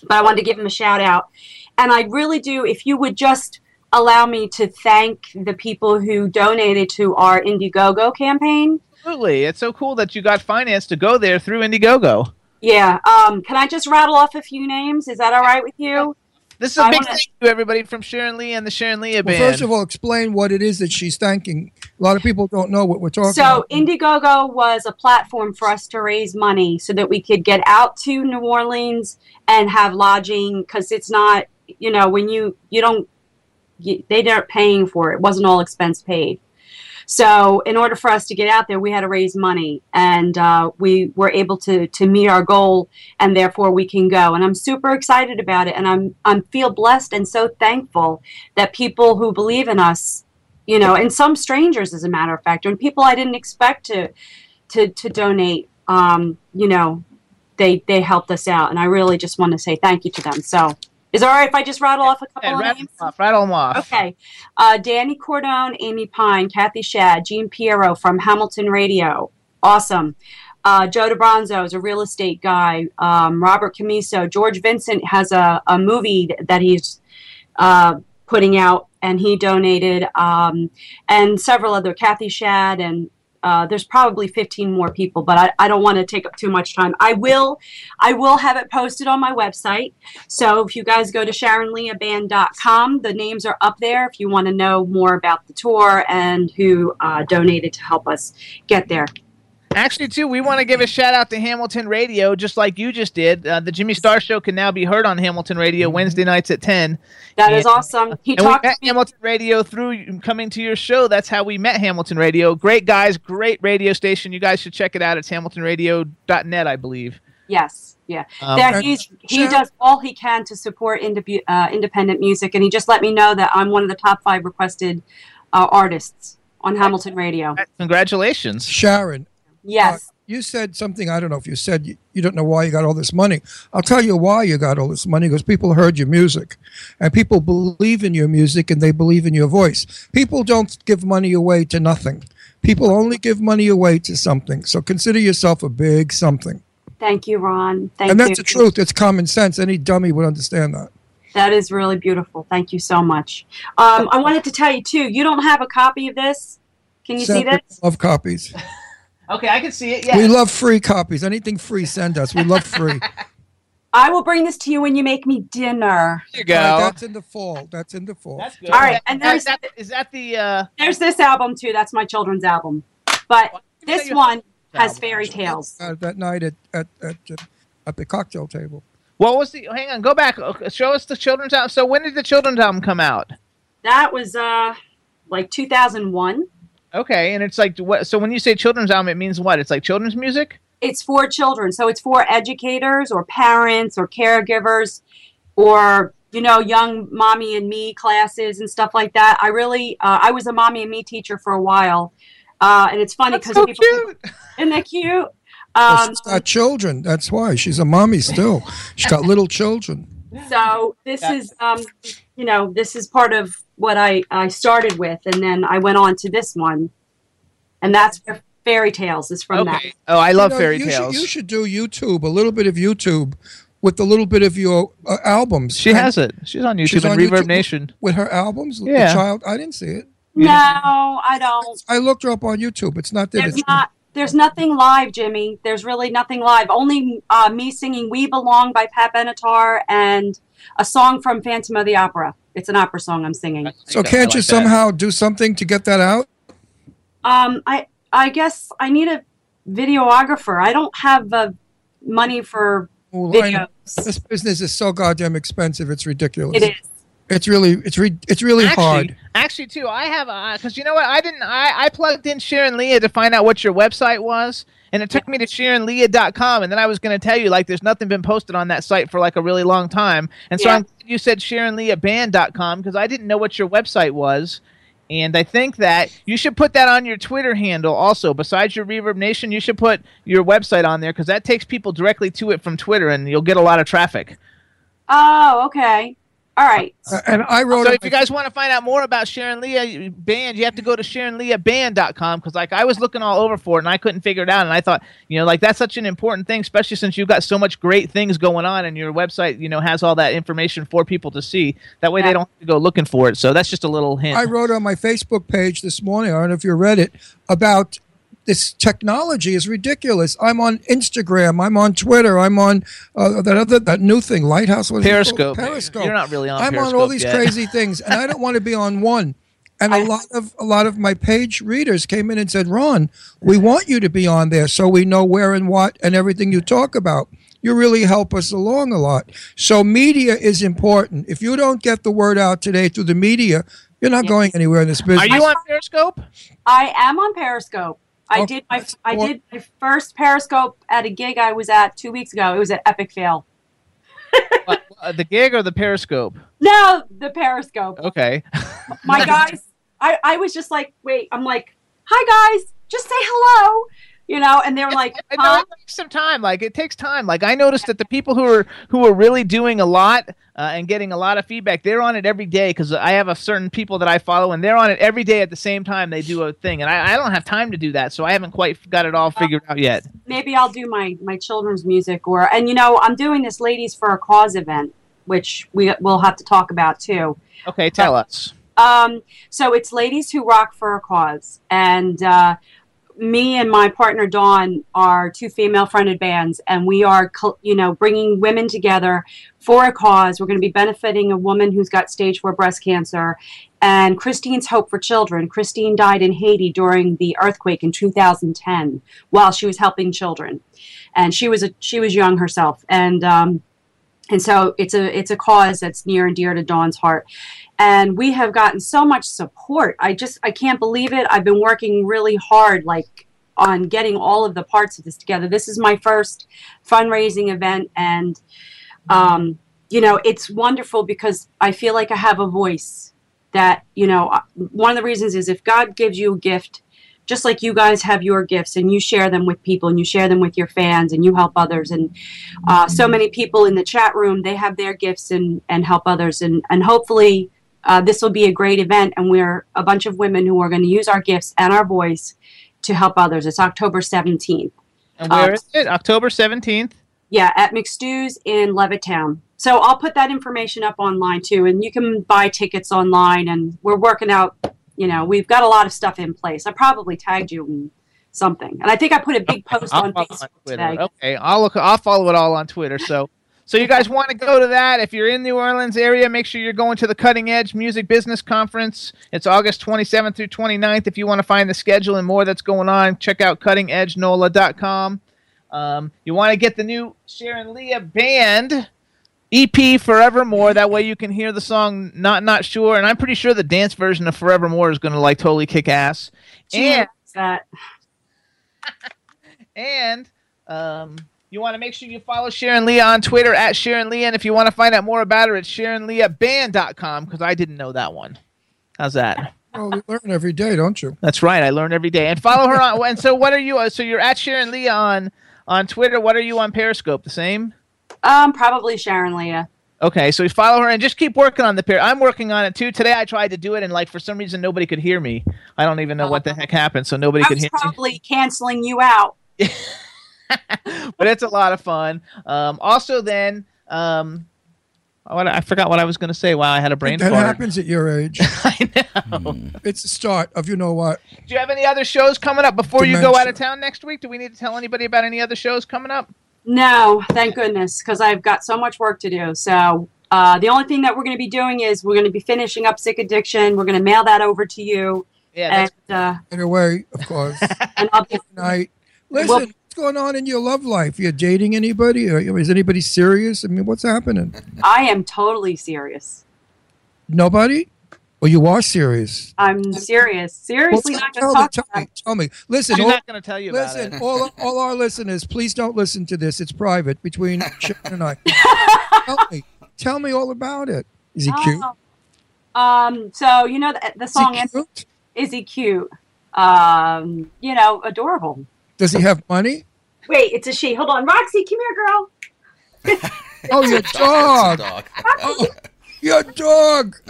But I wanted to give him a shout out. And I really do, if you would just allow me to thank the people who donated to our Indiegogo campaign. Absolutely. It's so cool that you got finance to go there through Indiegogo. Yeah. Um, can I just rattle off a few names? Is that all right with you? This is a I big wanna- thank you, everybody, from Sharon Lia and the Sharon Lia Well, band. first of all, explain what it is that she's thanking. A lot of people don't know what we're talking So about. Indiegogo was a platform for us to raise money so that we could get out to New Orleans and have lodging because it's not, you know, when you you don't, you, they aren't paying for it. It wasn't all expense paid. So in order for us to get out there, we had to raise money, and uh, we were able to to meet our goal, and therefore we can go. And I'm super excited about it, and I'm I'm feel blessed and so thankful that people who believe in us you know, and some strangers, as a matter of fact, and people I didn't expect to to to donate. Um, you know, they they helped us out, and I really just want to say thank you to them. So, is it all right if I just rattle off a couple Yeah, of rattle names? them off. Rattle them off. Okay, uh, Danny Cordone, Amy Pine, Kathy Shad, Gene Piero from Hamilton Radio, awesome. Uh, Joe DeBronzo is a real estate guy. Um, Robert Camiso, George Vincent has a, a movie that he's uh, putting out, and he donated, um, and several other Kathy Shad, and uh, there's probably 15 more people, but I, I don't want to take up too much time. I will, I will have it posted on my website. So if you guys go to SharonLiaBand.com, the names are up there. If you want to know more about the tour and who uh, donated to help us get there. Actually, too, we want to give a shout out to Hamilton Radio, just like you just did. Uh, the Jimmy Star Show can now be heard on Hamilton Radio Wednesday nights at 10. That is And- awesome. He and we talked. met Hamilton Radio through coming to your show. That's how we met Hamilton Radio. Great guys, great radio station. You guys should check it out. It's hamiltonradio.net, I believe. Yes, yeah. Um, there, he's he Sharon- does all he can to support indep- uh, independent music, and he just let me know that I'm one of the top five requested uh, artists on Hamilton Radio. Congratulations. Sharon, Yes. you said something. I don't know if you said you, you don't know why you got all this money. I'll tell you why you got all this money because people heard your music, and people believe in your music and they believe in your voice. People don't give money away to nothing. People only give money away to something. So consider yourself a big something. Thank you, Ron. Thank you. and you. that's the truth. It's common sense. Any dummy would understand that. That is really beautiful. Thank you so much. Um, I wanted to tell you too. You don't have a copy of this. Can you see Send- this? Love copies. <laughs> Okay, I can see it. Yeah. We love free copies. Anything free, send us. We love free. <laughs> I will bring this to you when you make me dinner. There you go. All right, that's in the fall. That's in the fall. That's good. All right, and That- there's- that- is that the uh, There's this album too. That's my children's album. But this one has fairy tales. Uh, that night at at at, uh, at the cocktail table. what was the? Hang on, go back. Okay, Show us the children's album. So when did the children's album come out? That was uh like 2001. Okay, and it's like what? So when you say children's album, it means what? It's like children's music. It's for children, so it's for educators or parents or caregivers or you know young mommy and me classes and stuff like that. I really uh, I was a mommy and me teacher for a while, uh, and it's funny because so people cute. <laughs> isn't that cute? Well, Um, she's got children. That's why she's a mommy still. She's got little children. so this is um you know this is part of what i i started with and then i went on to this one and that's where fairy tales is from Okay. Oh, I love You know, fairy you tales. Should, you should do YouTube, a little bit of YouTube, with a little bit of your uh, albums. she has it. She's on YouTube She's and on Reverb YouTube Nation. with her albums. The Yeah. child. I didn't see it. no i don't I looked her up on YouTube. It's not that there's it's not there's nothing live jimmy there's really nothing live only uh, me singing we belong by pat benatar and a song from phantom of the opera it's an opera song i'm singing So can't you somehow do something to get that out? um i i guess i need a videographer i don't have uh, money for Well, I videos This business is so goddamn expensive. It's ridiculous. It is. It's really it's re- it's really actually, hard. Actually, too, I have a because you know what? I didn't. I, I plugged in Sharon Lia to find out what your website was, and it took me to SharonLia.com, and then I was going to tell you like there's nothing been posted on that site for like a really long time, and so Yeah. I'm, you said SharonLiaBand.com because I didn't know what your website was. And I think that you should put that on your Twitter handle also. Besides your ReverbNation, you should put your website on there because that takes people directly to it from Twitter, and you'll get a lot of traffic. Oh, okay. All right. Uh, and I wrote. So if you guys want to find out more about Sharon Lia band, you have to go to SharonLiaBand.com because like I was looking all over for it and I couldn't figure it out, and I thought you know like that's such an important thing, especially since you've got so much great things going on and your website you know has all that information for people to see. That way Yeah. they don't have to go looking for it. So that's just a little hint. I wrote on my Facebook page this morning. I don't know if you read it about this technology is ridiculous. I'm on Instagram. I'm on Twitter. I'm on uh, that other that new thing, Lighthouse. What is it called? Periscope. Periscope. You're not really on I'm on all these yet. crazy things, and I don't want to be on one. And a I- lot of a lot of my page readers came in and said, "Ron, we want you to be on there so we know where and what and everything you talk about. You really help us along a lot. So media is important. If you don't get the word out today through the media, you're not going anywhere in this business. Are you on Periscope? I am on Periscope. I Okay, did my I did my first Periscope at a gig I was at two weeks ago. It was at Epic Fail. What, uh, the gig or the Periscope? No, the Periscope. Okay. My <laughs> guys, I, I was just like, wait, I'm like, hi guys, just say hello, you know, and they're like, huh? it takes some time. Like it takes time. Like I noticed that the people who are who are really doing a lot uh, and getting a lot of feedback, they're on it every day. Because I have a certain people that I follow, and they're on it every day at the same time. They do a thing, and I, I don't have time to do that, so I haven't quite got it all figured out yet. maybe I'll do my my children's music or and you know I'm doing this ladies for a cause event which we will have to talk about too. Okay, tell us. Um, so it's ladies who rock for a cause and uh, me and my partner Dawn are two female fronted bands and we are you know bringing women together for a cause. We're going to be benefiting a woman who's got stage 4 breast cancer and Christine's Hope for Children. Christine died in Haiti during the earthquake in 2010 while she was helping children, and she was a she was young herself, and um, and so it's a it's a cause that's near and dear to Dawn's heart, and we have gotten so much support. I just I can't believe it. I've been working really hard, like on getting all of the parts of this together. This is my first fundraising event, and um, you know it's wonderful because I feel like I have a voice that you know uh, one of the reasons is if god gives you a gift just like you guys have your gifts and you share them with people and you share them with your fans and you help others and uh, so many people in the chat room they have their gifts and and help others and and hopefully uh, this will be a great event and we're a bunch of women who are going to use our gifts and our voice to help others it's october 17th And where Um, is it? October seventeenth. yeah, at McStew's in Levittown. So I'll put that information up online too, and you can buy tickets online. And we're working out. You know, we've got a lot of stuff in place. I probably tagged you in something, and I think I put a big post on Facebook on Twitter. today. Okay, I'll look. I'll follow it all on Twitter. So, so you guys want to go to that? If you're in New Orleans area, make sure you're going to the Cutting Edge Music Business Conference. It's August 27th through 29th. If you want to find the schedule and more that's going on, check out CuttingEdgeNola.com. Um, you want to get the new Sharon Lia band. EP Forevermore. That way you can hear the song Not Not Sure. And I'm pretty sure the dance version of Forevermore is going to like totally kick ass. And Cheers, that <laughs> and um, you want to make sure you follow Sharon Lia on Twitter at Sharon Lia. And if you want to find out more about her, it's SharonLiaBand.com because I didn't know that one. How's that? Well, you learn every day, don't you? That's right. I learn every day. And follow her on. And so, what are you? uh, So you're at Sharon Lia on on Twitter. What are you on Periscope? The same. Um probably Sharon Lia. Okay, so you follow her and just keep working on the pair. I'm working on it too. Today I tried to do it and like for some reason nobody could hear me. I don't even know what the heck happened, so nobody I could was hear me. probably canceling you out. <laughs> but it's a lot of fun. Um, also, then um, I forgot what I was going to say. Wow, I had a brain that fart. happens at your age. <laughs> I know. It's the start of you know what. Do you have any other shows coming up before you go out of town next week? Do we need to tell anybody about any other shows coming up? No, thank goodness, because I've got so much work to do. So uh, the only thing that we're going to be doing is we're going to be finishing up Sick Addiction. We're going to mail that over to you, Yeah, and uh, In a way, of course. <laughs> and I'll be Night. <laughs> Listen, Well- what's going on in your love life? You're dating anybody? Or is anybody serious? I mean, what's happening? I am totally serious. Nobody? Well, you are serious. I'm serious. Seriously, Well, not tell going me, to talk tell about me, tell me. Listen, She's all, not going to tell you about listen, it. all all our listeners, please don't listen to this. It's private between <laughs> Sharon and I. <laughs> tell me, tell me all about it. Is he cute? Oh. Um, so you know the, the song Is he cute? is he cute? Um, you know, adorable. Does he have money? Wait, it's a she. Hold on, Roxy, come here, girl. <laughs> Oh, your It's a dog. dog. Oh, your dog. <laughs>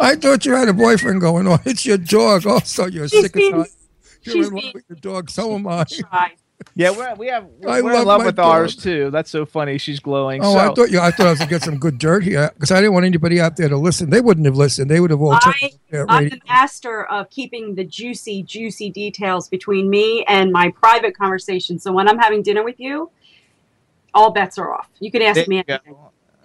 I thought you had a boyfriend going on. It's your dog. Also, you're She's sick being- as hell. You're in love being- with your dog. So am I. Shy. Yeah, we're, we have we're, <laughs> I we're love in love my with ours too. That's so funny. She's glowing. Oh, so, I thought you. I thought I was gonna get some good dirt here because I didn't want anybody out there to listen. They wouldn't have listened. They would have all turned I, off their I'm radio. the master of keeping the juicy, juicy details between me and my private conversation. So when I'm having dinner with you, all bets are off. You can ask There me anything.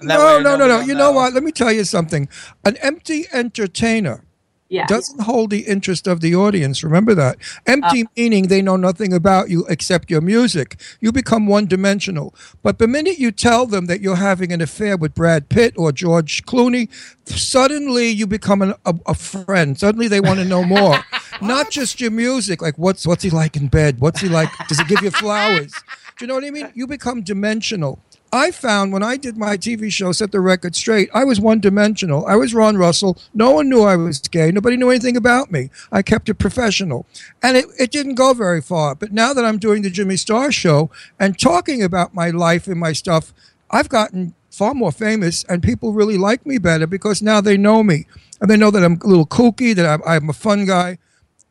No, no, no, no. You know what? Let me tell you something. An empty entertainer Yeah. doesn't hold the interest of the audience. Remember that. Empty meaning they know nothing about you except your music. You become one dimensional. But the minute you tell them that you're having an affair with Brad Pitt or George Clooney, suddenly you become an, a, a friend. Suddenly they want to know more. <laughs> Not just your music, like what's what's he like in bed? What's he like? Does he give you <laughs> flowers? Do you know what I mean? You become dimensional. I found when I did my TV show, Set the Record Straight, I was one dimensional. I was Ron Russell. No one knew I was gay. Nobody knew anything about me. I kept it professional. And it, it didn't go very far. But now that I'm doing the Jimmy Star show and talking about my life and my stuff, I've gotten far more famous and people really like me better because now they know me. And they know that I'm a little kooky, that I'm, I'm a fun guy.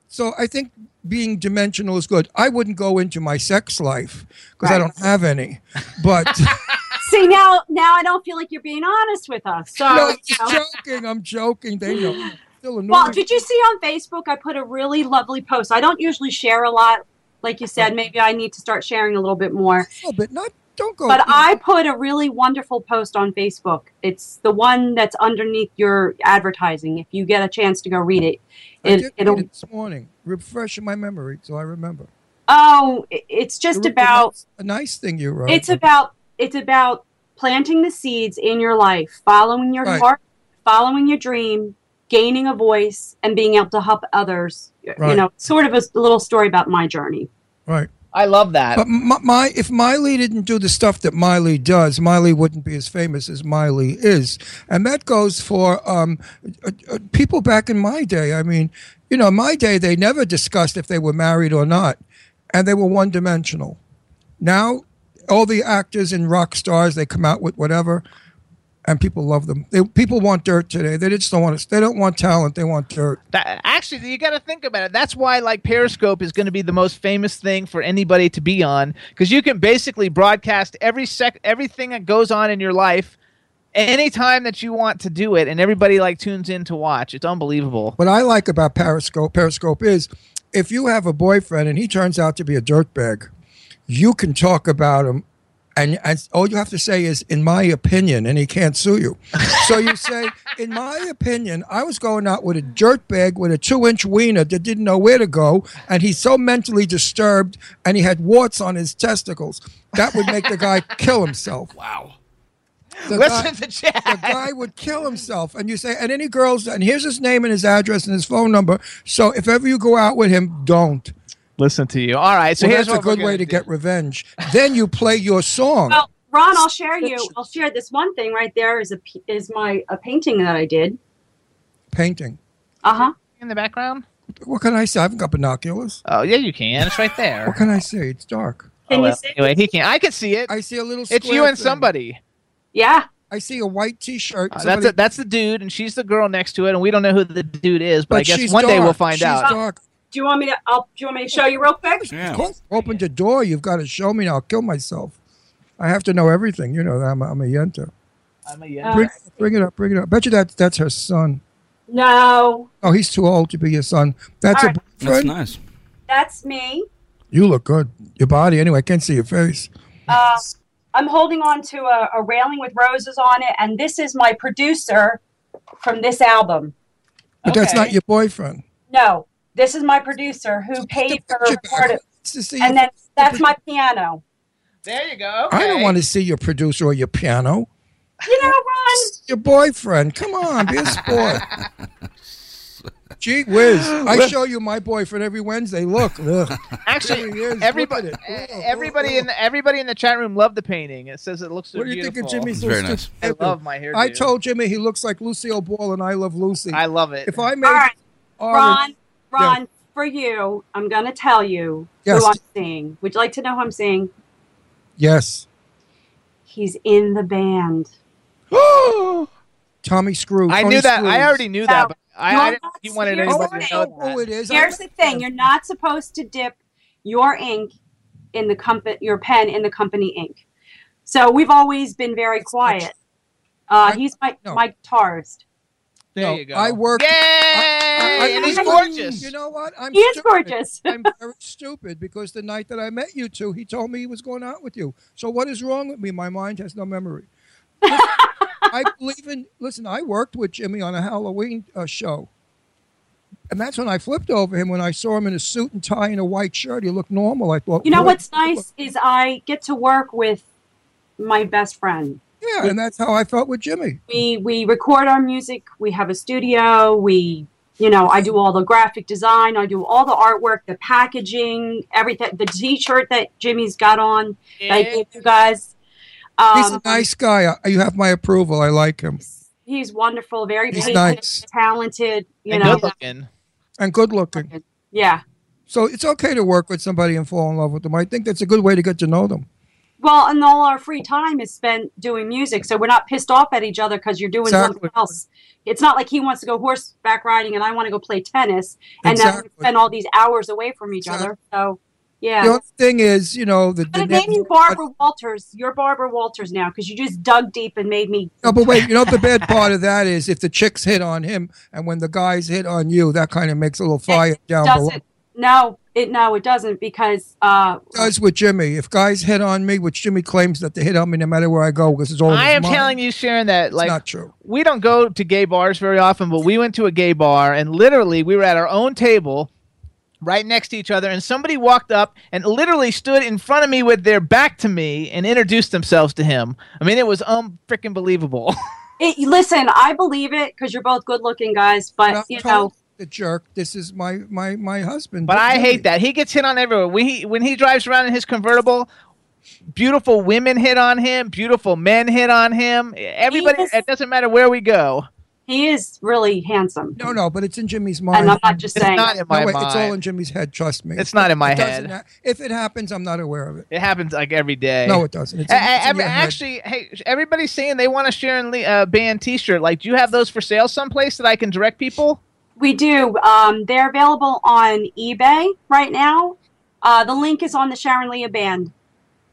So I think being dimensional is good. I wouldn't go into my sex life because I don't have any. But <laughs> See now, now I don't feel like you're being honest with us. So, no, I'm you know. joking. I'm joking. They know. Still well, did you see on Facebook? I put a really lovely post. I don't usually share a lot, like you said. Maybe I need to start sharing a little bit more. No, but not. Don't go. But I put a really wonderful post on Facebook. It's the one that's underneath your advertising. If you get a chance to go read it, I it did read it'll. it this morning. Refreshing my memory, so I remember. Oh, it's just about. a nice thing you wrote. It's about. It's about planting the seeds in your life, following your Right. heart, following your dream, gaining a voice, and being able to help others. You know, sort of a little story about my journey. right. I love that. But my, my if Miley didn't do the stuff that Miley does, Miley wouldn't be as famous as Miley is, and that goes for um, uh, uh, people back in my day. I mean, you know, my day they never discussed if they were married or not, and they were one dimensional. Now, all the actors and rock stars they come out with whatever, and people love them. They, people want dirt today. They just don't want to. They don't want talent. They want dirt. That, actually, you got to think about it. That's why, like, Periscope is going to be the most famous thing for anybody to be on because you can basically broadcast every sec, everything that goes on in your life, anytime that you want to do it, and everybody like tunes in to watch. It's unbelievable. What I like about Periscope, Periscope is if you have a boyfriend and he turns out to be a dirtbag, you can talk about him. And, and all you have to say is, in my opinion, and he can't sue you. So you say, <laughs> in my opinion, I was going out with a dirtbag with a two inch wiener that didn't know where to go, and he's so mentally disturbed, and he had warts on his testicles. That would make the guy <laughs> kill himself. Wow. The Listen guy- to Chad. the guy would kill himself. And you say, and any girls, and here's his name and his address and his phone number. So if ever you go out with him, don't. Listen to you. All right, so well, here's that's a good way gonna do. get revenge. then you play your song. Well, Ron, I'll share you. I'll share this one thing right there is a is my a painting that I did. painting. Uh huh. in the background. What can I say? I haven't got binoculars. Oh yeah, you can. It's right there. What can I say? It's dark. Can Oh, you well, see? Anyway, he can. I can see it. I see a little. It's you square and thing. somebody. Yeah. I see a white T-shirt. Uh, that's Somebody- it. That's the dude, and she's the girl next to it, and we don't know who the dude is. But, I guess she's one day we'll find She's out. Dark. Do you want me to? I'll, do you want me to show you real quick? Yeah. Open the door. You've got to show me now. I'll kill myself. I have to know everything. You know, I'm a, I'm a yenta. I'm a young- Bring, bring it up. Bring it up. Bet you that that's her son. No, Oh, he's too old to be your son. That's All a right. That's nice. that's me. You look good. Your body, anyway. I can't see your face. Uh, I'm holding on to a, a railing with roses on it, and this is my producer from this album. But that's not your boyfriend. No, this is my producer who paid for Picture back. record it, To see and your- then that's my piano. There you go. I don't want to see your producer or your piano. You know, Ron. Your boyfriend. Come on, be a sport. <laughs> Gee whiz. I show you my boyfriend every Wednesday. Look. Ugh. Actually, There he is. Look everybody, at it. Eh, Ugh, everybody in the, everybody in the chat room loved the painting. It says it looks so What do you think of Jimmy's It's very nice. I love my hair. I told Jimmy he looks like Lucille Ball and I Love Lucy. I love it. if I made All right, orange- Ron. Ron, for you, I'm gonna tell you Yes. who I'm seeing. Would you like to know who I'm seeing? yes. He's in the band. <gasps> Tommy Screw. I Tony knew that. Screws. I already knew No, that, but I, you're I didn't not wanted serious. Oh, anybody to know know who that. it is. Here's I- the thing: you're not supposed to dip your ink in the company, your pen in the company ink. So we've always been very quiet. Uh, he's my No. my guitarist. There No, you go. I work. Yay! I- I- and he's gorgeous. You know what? I'm He is stupid. gorgeous. <laughs> I'm very stupid because the night that I met you two, he told me he was going out with you. So what is wrong with me? My mind has no memory. Listen, I <laughs> believe in. Listen, I worked with Jimmy on a Halloween uh, show, and that's when I flipped over him when I saw him in a suit and tie and a white shirt. He looked normal. I thought. You know what's nice is I get to work with my best friend. Yeah, and that's how I felt with Jimmy. We we record our music. We have a studio. We you know I do all the graphic design. I do all the artwork, the packaging, everything. The T-shirt that Jimmy's got on that I gave you guys. He's Um, a nice guy. You have my approval. I like him He's wonderful, very He's patient, nice. talented. You and know, good looking. and good looking. yeah. So it's okay to work with somebody and fall in love with them. I think that's a good way to get to know them. Well, and all our free time is spent doing music, so we're not pissed off at each other because you're doing Exactly. something else. It's not like he wants to go horseback riding and I want to go play tennis, and then Exactly. we spend all these hours away from each other. So, yeah. The only thing is, you know, the, the you Barbara Walters. You're Barbara Walters now because you just dug deep and made me. No, but wait, you know the bad <laughs> part of that is if the chicks hit on him and when the guys hit on you, that kind of makes a little fire down below. doesn't. No, it no, it doesn't because uh, It does with Jimmy. If guys hit on me, which Jimmy claims that they hit on me no matter where I go because it's all I am telling you, Sharon, that like not true. we don't go to gay bars very often, but we went to a gay bar and literally we were at our own table right next to each other and somebody walked up and literally stood in front of me with their back to me and introduced themselves to him. I mean, it was um freaking believable. <laughs> it, listen, I believe it because you're both good-looking guys, but you know, told the jerk. This is my my my husband. But I hate that. He gets hit on everywhere. When he when he drives around in his convertible, beautiful women hit on him, beautiful men hit on him. Everybody is- it doesn't matter where we go. he is really handsome. No, no, but it's in Jimmy's mind. and I'm not just It's saying. not in No, my wait, mind. it's all in Jimmy's head. Trust me. It's not in my It head. ha- if it happens, I'm not aware of it. It happens like every day. No, it doesn't. It's A- in, a- it's in every- head. actually, hey, everybody's saying they want a Sharon Lia uh, band T-shirt. Like, do you have those for sale someplace that I can direct people? We do. Um, they're available on eBay right now. Uh, the link is on the Sharon Lia Band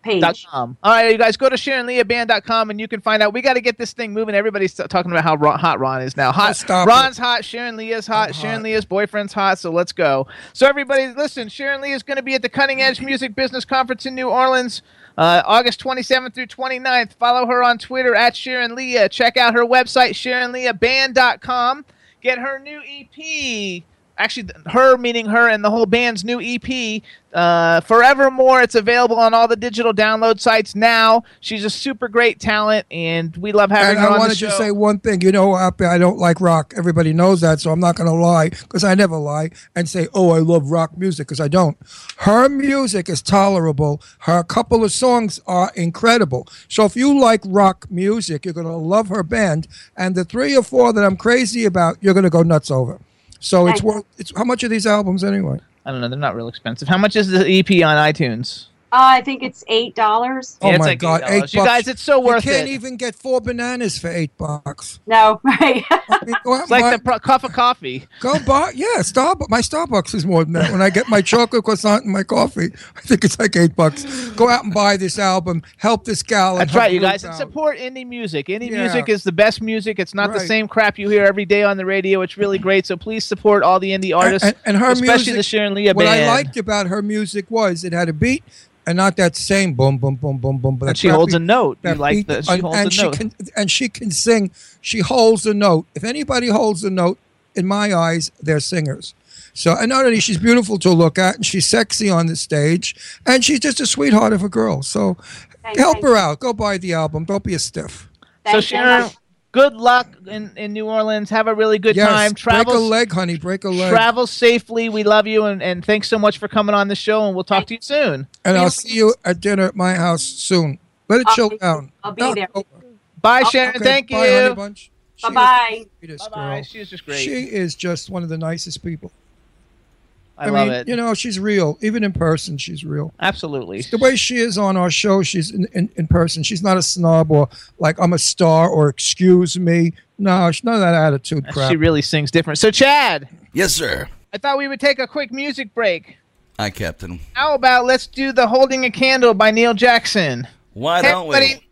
page. Dot com. All right, you guys go to SharonLiaBand.com and you can find out. We got to get this thing moving. Everybody's t- talking about how Ron, hot Ron is now. Hot. stop Ron's hot. Sharon Lia's hot. I'm Sharon hot. Lia's boyfriend's hot. So let's go. So everybody, listen. Sharon Lia is going to be at the Cutting Edge Music Business Conference in New Orleans. Uh, August 27th through 29th. Follow her on Twitter at Sharon Lia. Check out her website, SharonLiaBand.com. Get her new EP. Actually, her meaning her and the whole band's new EP, uh, Forevermore. It's available on all the digital download sites now. She's a super great talent, and we love having And her I on want the to say one thing. You know, I don't like rock. Everybody knows that, so I'm not going to lie because I never lie and say, "Oh, I love rock music," because I don't. Her music is tolerable. Her couple of songs are incredible. So if you like rock music, you're going to love her band. And the three or four that I'm crazy about, you're going to go nuts over. So it's worth. It's how much are these albums anyway? I don't know. They're not real expensive. How much is the EP on iTunes? Uh, I think it's eight dollars. Oh Yeah, it's my like God, $8. eight You bucks. guys, it's so worth it. You can't it. even get four bananas for eight bucks. No, <laughs> right? I mean, go out It's and like buy- the pro- cup of coffee. Go buy, yeah, Starbucks. My Starbucks is more than that. When I get my chocolate croissant and my coffee, I think it's like eight bucks. Go out and buy this album. Help this gal. That's her right, you guys. And support indie music. Indie Yeah. music is the best music. It's not the same crap you hear every day on the radio. It's really great. So please support all the indie artists, and, and her especially music, the Sharon Lia What band. What I liked about her music was it had a beat and not that same boom, boom, boom, boom, boom. And she holds a note. You that like beat- that? She and, holds and a she note. can and she can sing. She holds a note. If anybody holds a note, in my eyes, they're singers. So and not only she's beautiful to look at, and she's sexy on the stage, and she's just a sweetheart of a girl. So Thank- help thank her out. Go buy the album. Don't be a stiff. So Thank Sharon, you. Good luck in, in New Orleans. Have a really good yes, time. Travel break a leg, honey. Break a leg. travel safely. We love you and, and thanks so much for coming on the show and we'll talk to you soon. and I'll see you at dinner at my house soon. Let it I'll chill be- down. I'll be No, there. Bye Sharon, okay, thank bye, honey you. bunch. Bye bye. Bye-bye. girl. She's just great. She is just one of the nicest people. I, love mean, it. you know, she's real. Even in person, she's real. Absolutely. The way she is on our show, she's in, in, in person. She's not a snob or like I'm a star or excuse me. No, she's none of that attitude crap. She really sings different. So Chad, Yes, sir. I thought we would take a quick music break. Hi, Captain. How about let's do the Holding a Candle by Neil Jackson? Why Hey, don't we? everybody.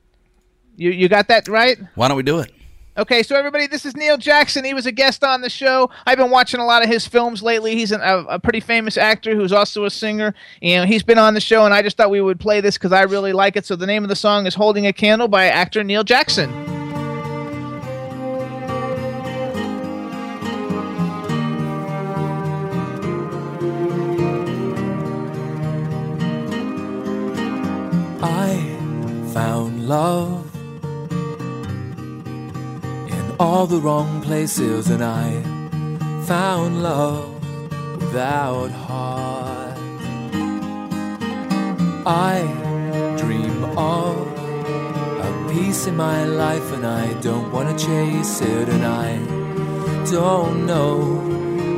You you got that right? Why don't we do it? Okay, so everybody, this is Neil Jackson. He was a guest on the show. I've been watching a lot of his films lately. He's an, a, a pretty famous actor who's also a singer, and he's been on the show. And I just thought we would play this because I really like it. So the name of the song is "Holding a Candle" by actor Neil Jackson. I found love all the wrong places, and I found love without heart. I dream of a peace in my life, and I don't want to chase it, and I don't know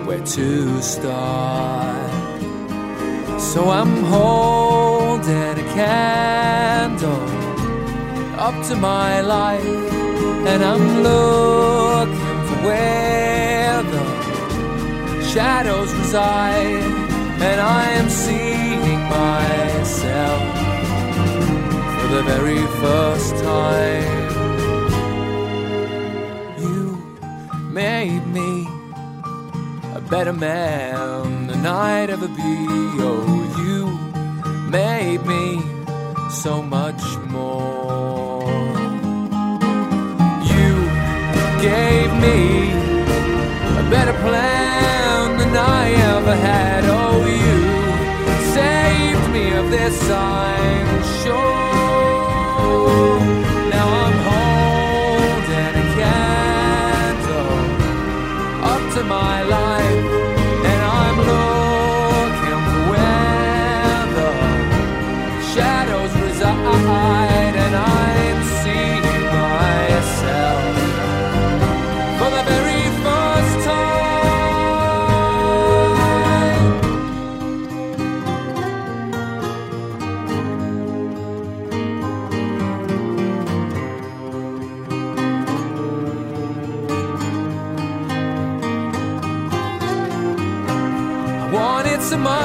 where to start. So I'm holding a candle up to my life, and I'm looking for where the shadows reside, and I am seeing myself for the very first time. You made me a better man than I'd ever be. Oh, you made me so much more. Gave me a better plan than I ever had. Oh, you saved me of this, I'm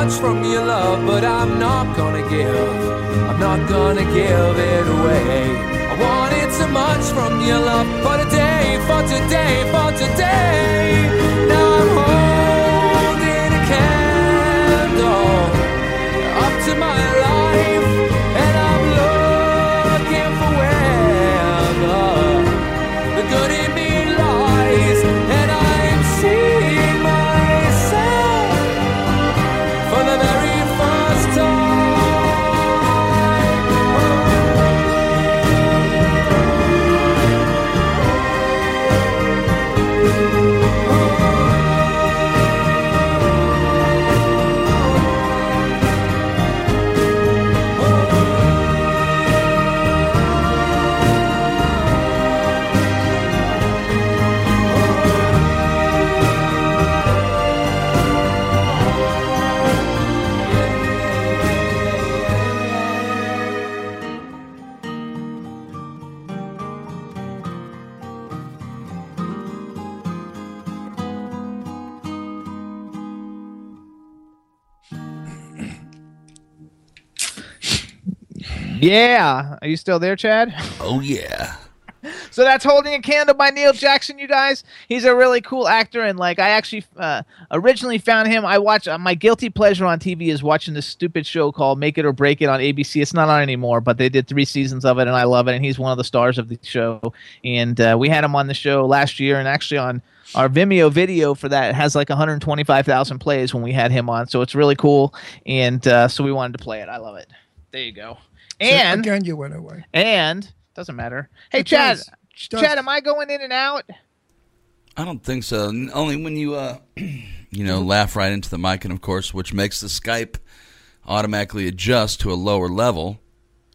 much from your love, but I'm not gonna give. I'm not gonna give it away. I wanted so much from your love, for today, for today, for today. Now I'm holding a candle up to my life, Yeah, are you still there, Chad? Oh yeah. So that's Holding a Candle by Neil Jackson, you guys. He's a really cool actor, and like I actually uh, originally found him. I watch uh, my guilty pleasure on TV is watching this stupid show called Make It or Break It on ABC. It's not on anymore, but they did three seasons of it, and I love it. And he's one of the stars of the show. And uh, we had him on the show last year, and actually on our Vimeo video for that has like 125,000 plays when we had him on. So it's really cool, and uh, so we wanted to play it. I love it. There you go. So And again, you went away. and doesn't matter. Hey, It Chad. does. does. Chad, am I going in and out? I don't think so. Only when you, uh, <clears throat> you know, laugh right into the mic, and of course, which makes the Skype automatically adjust to a lower level.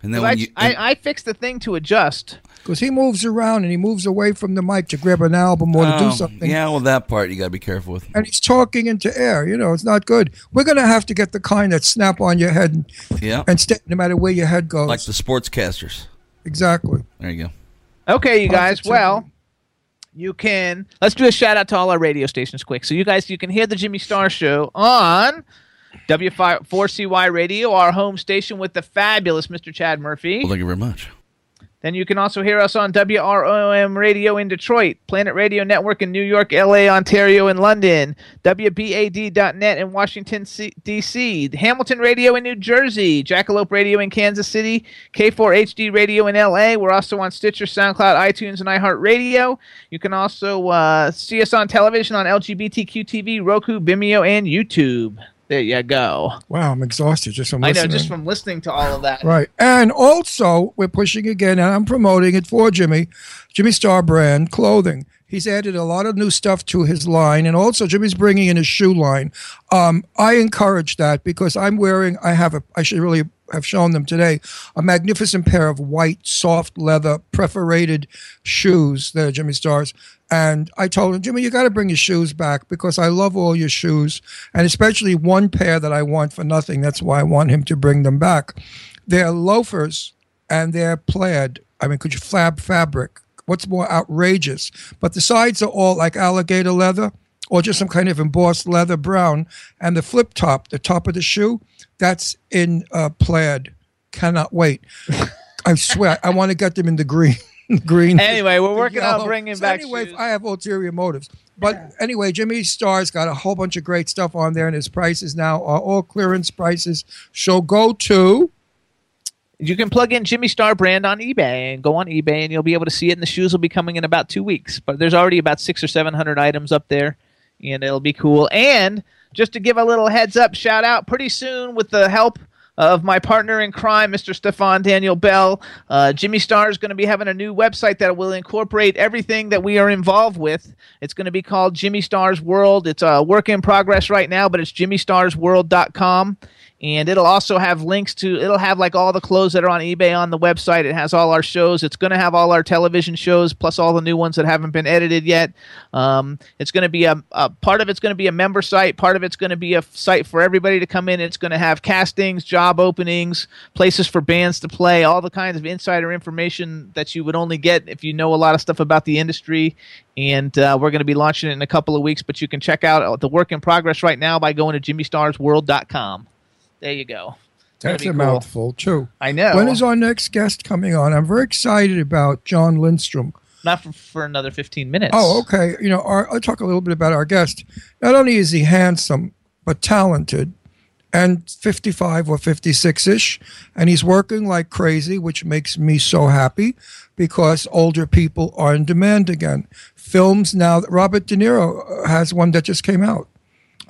And then I, when you, I, I fixed the thing to adjust. Because he moves around and he moves away from the mic to grab an album or to do Oh, something. Yeah, well, that part you got to be careful with. And he's talking into air. You know, it's not good. We're going to have to get the kind that snap on your head and, Yeah, and stay no matter where your head goes. like the sportscasters. exactly. There you go. Okay, you guys. Positivity. Well, you can. Let's do a shout out to all our radio stations quick. So you guys, you can hear the Jimmy Star Show on W4CY Radio, our home station with the fabulous Mr. Chad Murphy. Well, thank you very much. Then you can also hear us on WROM Radio in Detroit, Planet Radio Network in New York, LA, Ontario, and London, WBAD.net in Washington, C- D.C., Hamilton Radio in New Jersey, Jackalope Radio in Kansas City, K4HD Radio in LA. We're also on Stitcher, SoundCloud, iTunes, and iHeartRadio. You can also uh, see us on television on LGBTQ TV, Roku, Vimeo, and YouTube. There you go. Wow, I'm exhausted just from listening. I listening. know, just from listening to all of that. Right. And also, we're pushing again, and I'm promoting it for Jimmy, Jimmy Star brand clothing. He's added a lot of new stuff to his line, and also Jimmy's bringing in a shoe line. Um, I encourage that because I'm wearing, I have a, I should really have shown them today, a magnificent pair of white, soft leather, perforated shoes. They're Jimmy Stars. And I told him, Jimmy, you got to bring your shoes back because I love all your shoes, and especially one pair that I want for nothing. That's why I want him to bring them back. They're loafers and they're plaid. I mean, could you flab fabric? What's more outrageous? But the sides are all like alligator leather or just some kind of embossed leather brown. And the flip top, the top of the shoe, that's in uh, plaid. Cannot wait. <laughs> I swear, I want to get them in the green. <laughs> green. Anyway, we're <laughs> the working on bringing So back Anyway, shoes. I have ulterior motives. But anyway, Jimmy Star's got a whole bunch of great stuff on there, and his prices now are all clearance prices. So go to You can plug in Jimmy Star brand on eBay and go on eBay and you'll be able to see it. And the shoes will be coming in about two weeks. But there's already about six or seven hundred items up there, and it'll be cool. And just to give a little heads up, shout out pretty soon with the help of my partner in crime, Mr. Stefan Daniel Bell. Uh, Jimmy Star is going to be having a new website that will incorporate everything that we are involved with. It's going to be called Jimmy Star's World. It's a work in progress right now, but it's jimmystarsworld.com. And it'll also have links to, it'll have like all the clothes that are on eBay on the website. It has all our shows. It's going to have all our television shows, plus all the new ones that haven't been edited yet. Um, it's going to be a, a part of it's going to be a member site. Part of it's going to be a site for everybody to come in. It's going to have castings, job openings, places for bands to play, all the kinds of insider information that you would only get if you know a lot of stuff about the industry. And uh, we're going to be launching it in a couple of weeks, but you can check out the work in progress right now by going to jimmystarsworld.com. There you go. It's That's a cool. mouthful, too. I know. When is our next guest coming on? I'm very excited about Jon Lindstrom. Not for, for another 15 minutes. Oh, okay. You know, our, I'll talk a little bit about our guest. Not only is he handsome, but talented and 55 or 56 ish. And he's working like crazy, which makes me so happy because older people are in demand again. Films now, Robert De Niro uh, has one that just came out.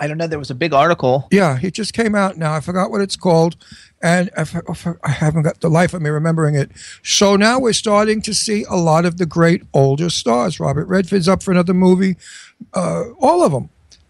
I don't know. There was a big article. Yeah, it just came out now. I forgot what it's called, and I haven't got the life of me remembering it. So now we're starting to see a lot of the great older stars. Robert Redford's up for another movie. Uh, all of them.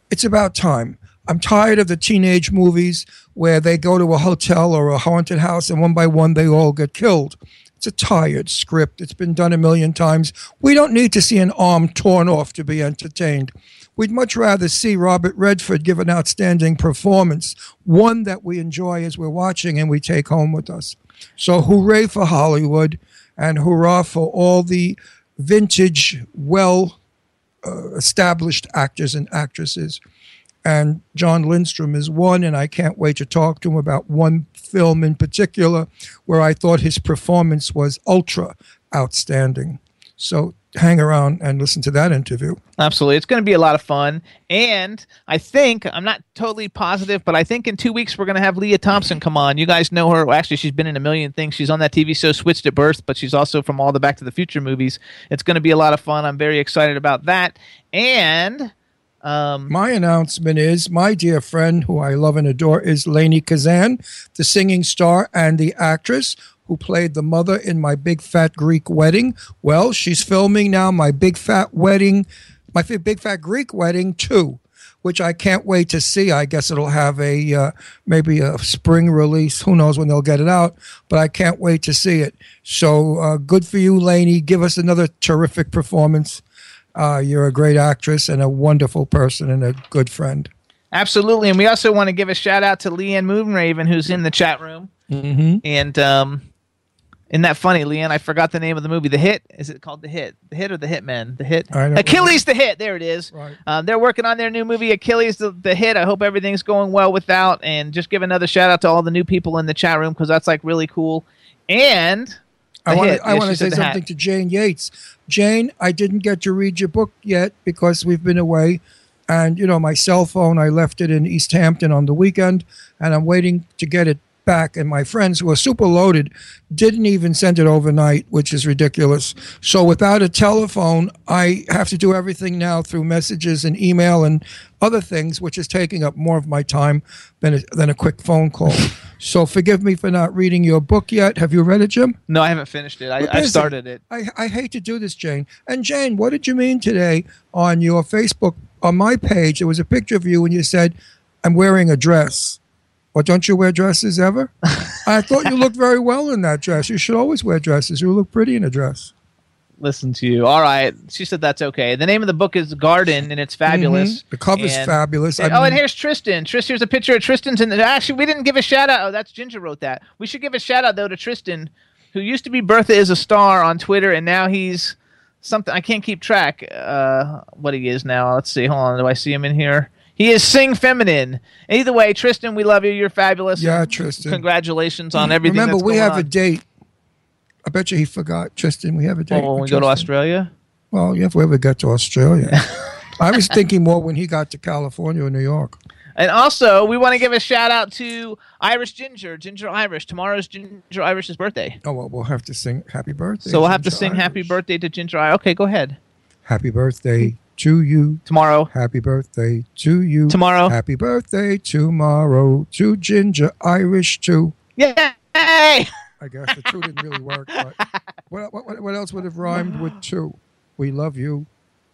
It's about time. I'm tired of the teenage movies where they go to a hotel or a haunted house and one by one they all get killed. It's a tired script. It's been done a million times. We don't need to see an arm torn off to be entertained. We'd much rather see Robert Redford give an outstanding performance, one that we enjoy as we're watching and we take home with us. So, hooray for Hollywood and hurrah for all the vintage, well uh, established actors and actresses. And Jon Lindstrom is one, and I can't wait to talk to him about one film in particular where I thought his performance was ultra outstanding. So hang around and listen to that interview. Absolutely. It's going to be a lot of fun. And I think, I'm not totally positive, but I think in two weeks we're going to have Lea Thompson come on. You guys know her. Well, actually, she's been in a million things. She's on that TV show Switched at Birth, but she's also from all the Back to the Future movies. It's going to be a lot of fun. I'm very excited about that. And. Um, My announcement is my dear friend, who I love and adore, is Lainie Kazan, the singing star and the actress who played the mother in my big fat Greek wedding. Well, she's filming now my big fat wedding, my big fat Greek wedding too, which I can't wait to see. I guess it'll have a uh, maybe a spring release. Who knows when they'll get it out? But I can't wait to see it. So uh, good for you, Lainie. Give us another terrific performance. Uh, you're a great actress and a wonderful person and a good friend. Absolutely, and we also want to give a shout out to Leanne Moonraven, who's in the chat room. Mm-hmm. And um, isn't that funny, Leanne? I forgot the name of the movie. The Hit is it called The Hit? The Hit or The Hitman? The Hit. Achilles the Hit. There it is. Right. Um, they're working on their new movie Achilles the, the Hit. I hope everything's going well with that. And just give another shout out to all the new people in the chat room because that's like really cool. And I want to I want to say hat. something to Jane Yates. Jane, I didn't get to read your book yet because we've been away, and you know my cell phone. I left it in East Hampton on the weekend, and I'm waiting to get it back. And my friends who are super loaded didn't even send it overnight, which is ridiculous. So without a telephone, I have to do everything now through messages and email and other things, which is taking up more of my time than a, than a quick phone call. <laughs> so forgive me for not reading your book yet. Have you read it, Jim? No, I haven't finished it. I, I started it. I, I hate to do this, Jane. And Jane, what did you mean today on your Facebook, on my page? There was a picture of you and you said, I'm wearing a dress. Or don't you wear dresses ever? I thought you looked very well in that dress. You should always wear dresses. You look pretty in a dress. Listen to you. All right. She said that's okay. The name of the book is Garden, and it's fabulous. Mhm. The cover's And- fabulous. And- oh, and here's Tristan. Tristan, here's a picture of Tristan's. And actually, we didn't give a shout out. Oh, that's Ginger wrote that. We should give a shout out though to Tristan, who used to be Bertha is a star on Twitter, and now he's something I can't keep track. Uh, what he is now? Let's see. Hold on. Do I see him in here? He is Sing Feminine. Either way, Tristan, we love you. You're fabulous. Yeah, Tristan. Congratulations on everything. Remember, we have on. a date. I bet you he forgot. Tristan, we have a date. Oh, when we with go to Australia. Well, yeah, if we ever get to Australia. <laughs> I was thinking more when he got to California or New York. And also, we want to give a shout out to Irish Ginger, Ginger Irish. Tomorrow's Ginger Irish's birthday. Oh, well, we'll have to sing happy birthday. So we'll have to sing Irish. happy birthday to Ginger Irish. Okay, go ahead. Happy birthday to you. Tomorrow. Happy birthday to you. Tomorrow. Happy birthday tomorrow to Ginger Irish too. Yay! I guess the two didn't really work. But <laughs> what, what, what else would have rhymed with two? We love you.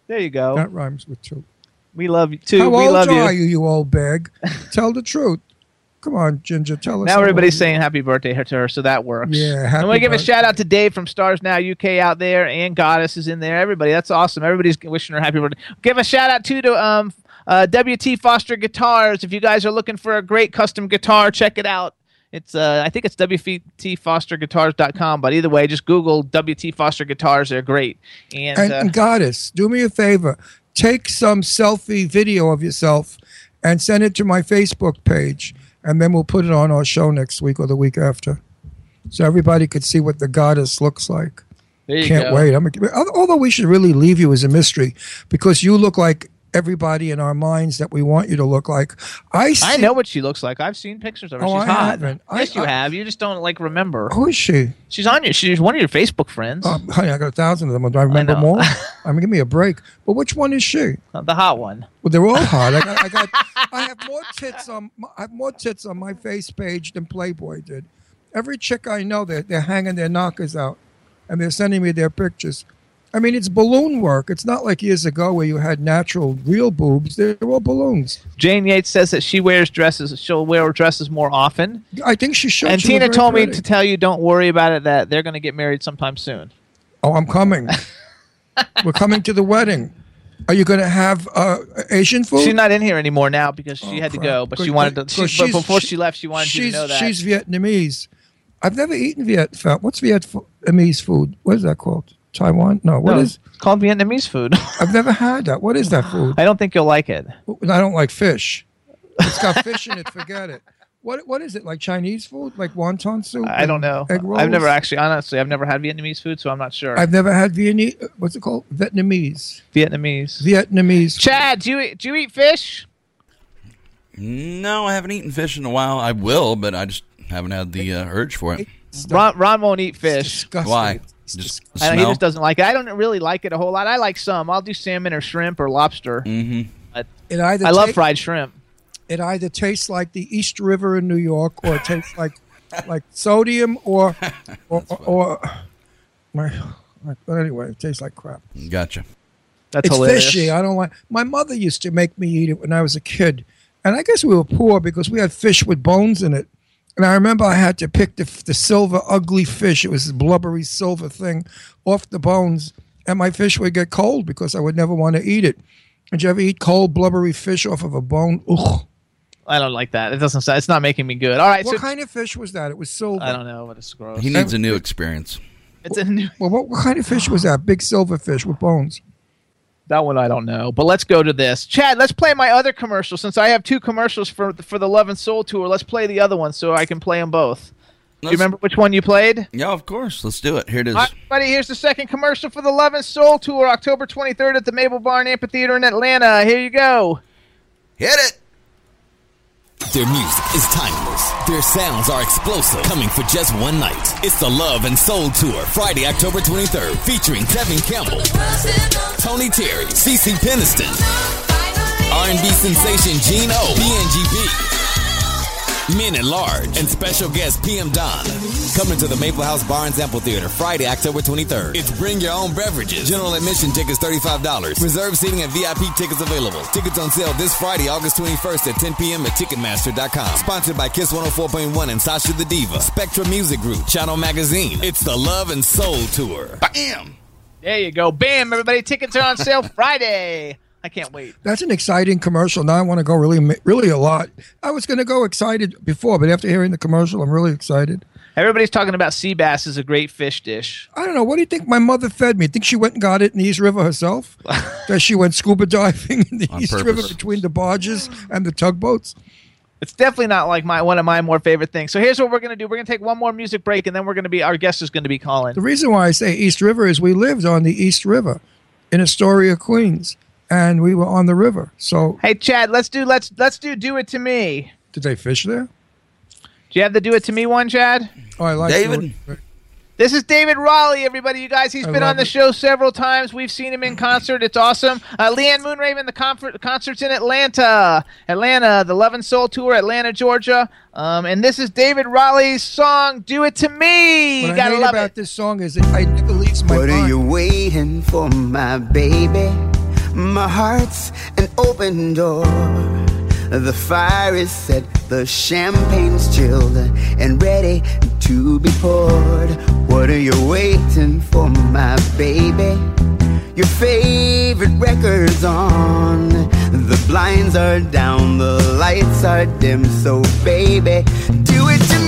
There you go. That rhymes with two. We love you too. How we old love are you. you, you old bag? <laughs> Tell the truth. Come on, Ginger, tell us. Now everybody's old saying happy birthday to her, so that works. Yeah, happy And we give a shout out to Dave from Stars Now UK out there, and Goddess is in there. Everybody, that's awesome. Everybody's wishing her happy birthday. Give a shout out too to um uh, WT Foster Guitars. If you guys are looking for a great custom guitar, check it out. It's uh, I think it's WTFosterGuitars.com, but either way, just Google WT Foster Guitars. They're great. And, And, uh, and Goddess, do me a favor. Take some selfie video of yourself and send it to my Facebook page, and then we'll put it on our show next week or the week after, so everybody could see what the Goddess looks like. there you Can't go. wait. I'm, although we should really leave you as a mystery because you look like everybody in our minds that we want you to look like. I see, I know what she looks like. I've seen pictures of her. Oh, She's I hot. haven't. I- yes, you I- have. You just don't like remember. Who is she? She's on your. She's one of your Facebook friends. Oh, honey, I got a thousand of them. Do I remember know. more? <laughs> I mean, give me a break. But which one is she? Uh, the hot one. Well, they're all hot. I got, I got, <laughs> I have more tits on, I have more tits on my face page than Playboy did. Every chick I know, they're, they're hanging their knockers out, and they're sending me their pictures. I mean, it's balloon work. It's not like years ago where you had natural, real boobs. They're all balloons. Jane Yates says that she wears dresses. She'll wear dresses more often. I think she should. and She Tina told me pretty. to tell you, don't worry about it. That they're going to get married sometime soon. Oh, I'm coming. <laughs> We're coming to the wedding. Are you going to have uh, Asian food? She's not in here anymore now because she Oh, had to go. But she wanted to. She, but before she- she left, she wanted you to know that. She's Vietnamese. I've never eaten Viet. What's Vietnamese food? What is that called? Taiwan? No. What No, is? it's called Vietnamese food. <laughs> I've never had that. What is that <laughs> food? I don't think you'll like it. I don't like fish. It's got <laughs> fish in it. Forget it. What What is it like? Chinese food? Like wonton soup? I don't know. Egg rolls? I've never actually, honestly, I've never had Vietnamese food, so I'm not sure. I've never had Vietnamese. What's it called? Vietnamese. Vietnamese. Vietnamese. Chad, do you eat, do you eat fish? No, I haven't eaten fish in a while. I will, but I just haven't had the uh, urge for it. Ron, Ron won't eat fish. Disgusting. Why? Just the I he just doesn't like it. I don't really like it a whole lot. I like some. I'll do salmon or shrimp or lobster. Mm-hmm. But It either I love fried shrimp. It either tastes like the East River in New York, or it tastes like <laughs> like sodium or <laughs> or, or, or my. But anyway, it tastes like crap. Gotcha. That's it's hilarious. fishy. I don't like. My mother used to make me eat it when I was a kid, and I guess we were poor because we had fish with bones in it. And I remember I had to pick the, the silver, ugly fish. It was this blubbery silver thing off the bones, and my fish would get cold because I would never want to eat it. Did you ever eat cold, blubbery fish off of a bone? Ugh. I don't like that. It doesn't. sound- It's not making me good. All right. What so kind of fish was that? It was silver. I don't know, but it's gross. He needs a new experience. It's a new. Well, what, what kind of fish was that? Big silver fish with bones. That one I don't know. But let's go to this. Chad, let's play my other commercial since I have two commercials for for the Love and Soul tour. Let's play the other one so I can play them both. Do you remember which one you played? Yeah, of course. Let's do it. Here it is. All right, everybody, here's the second commercial for the Love and Soul tour, October 23rd at the Mable Barn Amphitheater in Atlanta. Here you go. Hit it. Their music is timeless. Their sounds are explosive. Coming for just one night. It's the Love and Soul Tour, Friday, October 23rd, featuring Tevin Campbell, Tony Terry, CeCe Peniston, R&B sensation Gene O, BNGB, Men at Large, and special guest PM Dawn. Coming to the Mable House Barnes Amphitheater, Friday, October 23rd. It's bring your own beverages. General admission tickets $35. Reserve seating and VIP tickets available. Tickets on sale this Friday, August 21st at 10 p.m. at Ticketmaster.com. Sponsored by Kiss 104.1 and Sasha the Diva. Spectra Music Group, Channel Magazine. It's the Love and Soul Tour. Bam. There you go. Bam, everybody. Tickets are on sale <laughs> Friday. I can't wait. That's an exciting commercial. Now I want to go really, really a lot. I was going to go excited before, but after hearing the commercial, I'm really excited. Everybody's talking about sea bass is a great fish dish. I don't know. What do you think my mother fed me? Think she went and got it in the East River herself? <laughs> that she went scuba diving in the On East purpose. River between the barges and the tugboats? It's definitely not like my one of my more favorite things. So here's what we're gonna do. We're gonna take one more music break, and then we're gonna be our guest is gonna be calling. The reason why I say East River is we lived on the East River in Astoria, Queens, and we were on the river. So Hey Chad, let's do let's let's do do it to me. did they fish there? Do you have the do it to me one, Chad? Oh, I like David? it. This is David Raleigh, everybody. You guys, he's I been on the it. show several times. We've seen him in concert. It's awesome. Uh, Leanne Moonraven, the confer- concerts in Atlanta, Atlanta, the Love and Soul tour, Atlanta, Georgia. Um, and this is David Raleigh's song "Do It to Me." What you I gotta hate love about it. this song is it, I never leaves my What are you waiting for, my baby? My heart's an open door. The fire is set, the champagne's chilled and ready to be poured. What are you waiting for, my baby? Your favorite record's on. The blinds are down, the lights are dim. So, baby, do it to me.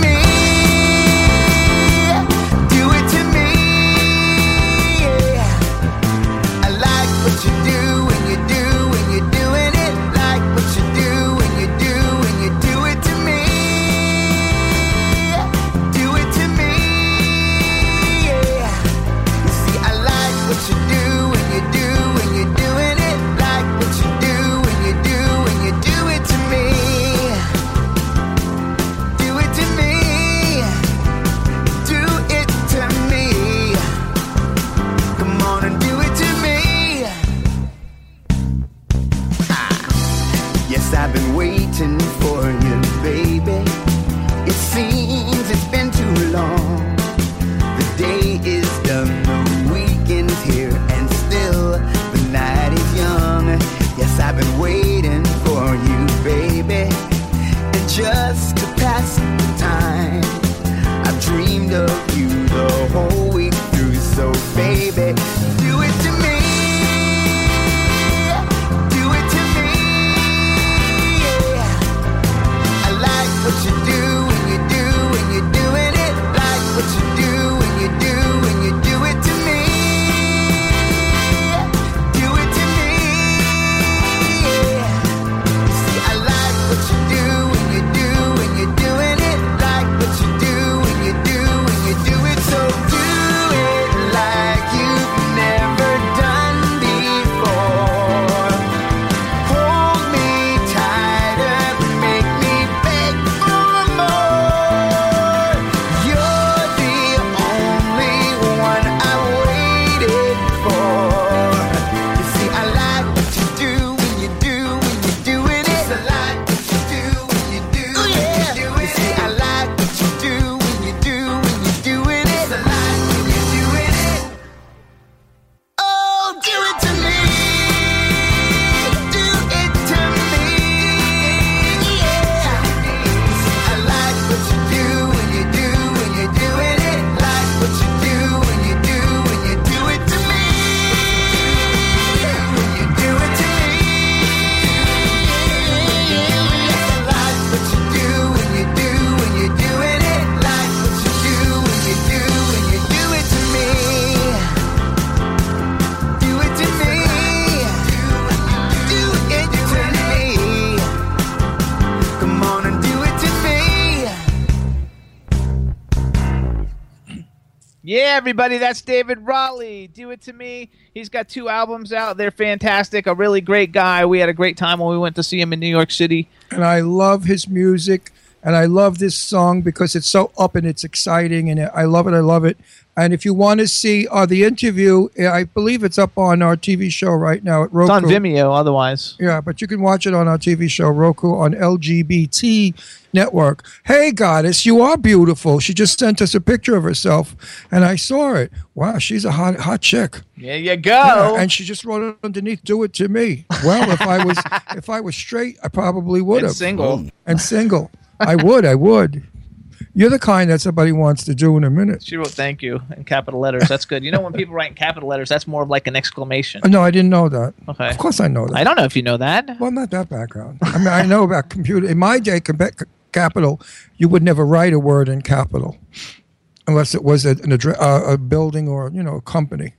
Everybody, that's David Raleigh. Do it to me. He's got two albums out. They're fantastic. A really great guy. We had a great time when we went to see him in New York City. and I love his music, and I love this song because it's so up and it's exciting, and I love it. I love it. And if you want to see uh, the interview, I believe it's up on our TV show right now at Roku. It's on Vimeo, otherwise. Yeah, but you can watch it on our TV show Roku on LGBT network. Hey, goddess, you are beautiful. She just sent us a picture of herself, and I saw it. Wow, she's a hot, hot chick. There you go. Yeah, and she just wrote it underneath, "Do it to me." Well, if I was <laughs> if I was straight, I probably would And have. single. and single, I would. I would. You're the kind that somebody wants to do in a minute. She wrote thank you in capital letters. That's good. You know, when people write in capital letters, that's more of like an exclamation. No, I didn't know that. Okay. Of course, I know that. I don't know if you know that. Well, not that background. I mean, I know about computer. In my day, capital, you would never write a word in capital unless it was a, an address, uh, a building or you know a company.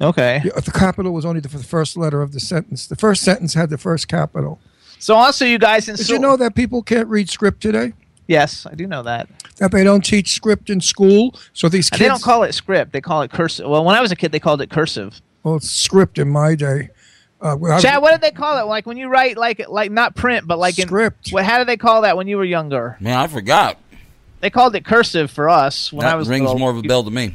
Okay. The capital was only the, the first letter of the sentence. The first sentence had the first capital. So also, you guys in school. Did you know that people can't read script today? Yes, I do know that. That they don't teach script in school, so these And kids. they don't call it script. They call it cursive. Well, when I was a kid, they called it cursive. well, it's script in my day. Uh, I- Chad, what did they call it? Like when you write, like like not print, but like in Script. What? How did they call that when you were younger? Man, I forgot. They called it cursive for us when I was. that was rings little. more of a bell to me.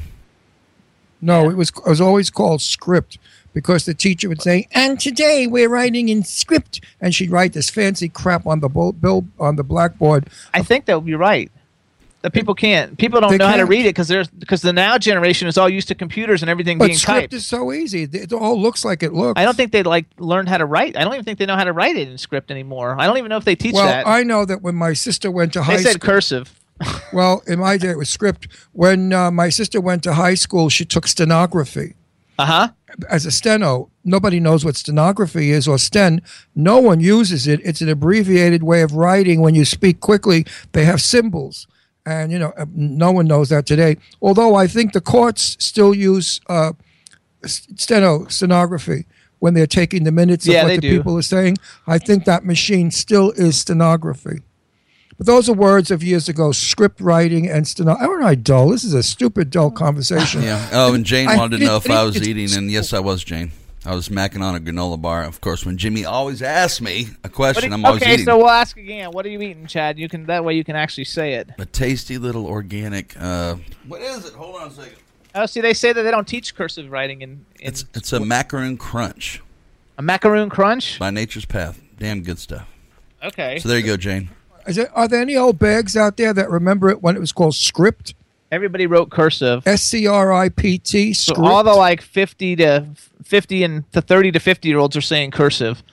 No, it was it was always called script because the teacher would say, "And today we're writing in script," and she'd write this fancy crap on the bo- bill on the blackboard. I think that would be right. That people can't. People don't They know how to read it because there's because the now generation is all used to computers and everything But being script typed. is so easy; it all looks like it looks. I don't think they like learn how to write. I don't even think they know how to write it in script anymore. I don't even know if they teach well, that. Well, I know that when my sister went to they high school, they said cursive. <laughs> Well, in my day, it was script. When uh, my sister went to high school, she took stenography. Uh huh. As a steno, nobody knows what stenography is or sten. No one uses it. It's an abbreviated way of writing. When you speak quickly, they have symbols, and you know uh, no one knows that today. Although I think the courts still use uh, steno stenography when they're taking the minutes of Yeah, what the do. people are saying. I think that machine still is stenography. But those are words of years ago, script writing and steno. Aren't I dull? This is a stupid, dull conversation. Yeah. Oh, and Jane I wanted to know didn't if I was it's- eating, and yes, I was, Jane. I was macking on a granola bar. Of course, when Jimmy always asks me a question, do- I'm always okay, eating. so we'll ask again. What are you eating, Chad? You can that way you can actually say it. a tasty little organic. Uh, what is it? Hold on a second. Oh, see, they say that they don't teach cursive writing in, in It's it's a macaroon crunch a macaroon crunch. by Nature's Path. Damn good stuff. Okay. So there you go, Jane. Is there, are there any old bags out there that remember it when it was called script? Everybody wrote cursive. S C R I P T. So Script. all the like fifty to fifty and to thirty to fifty year olds are saying cursive.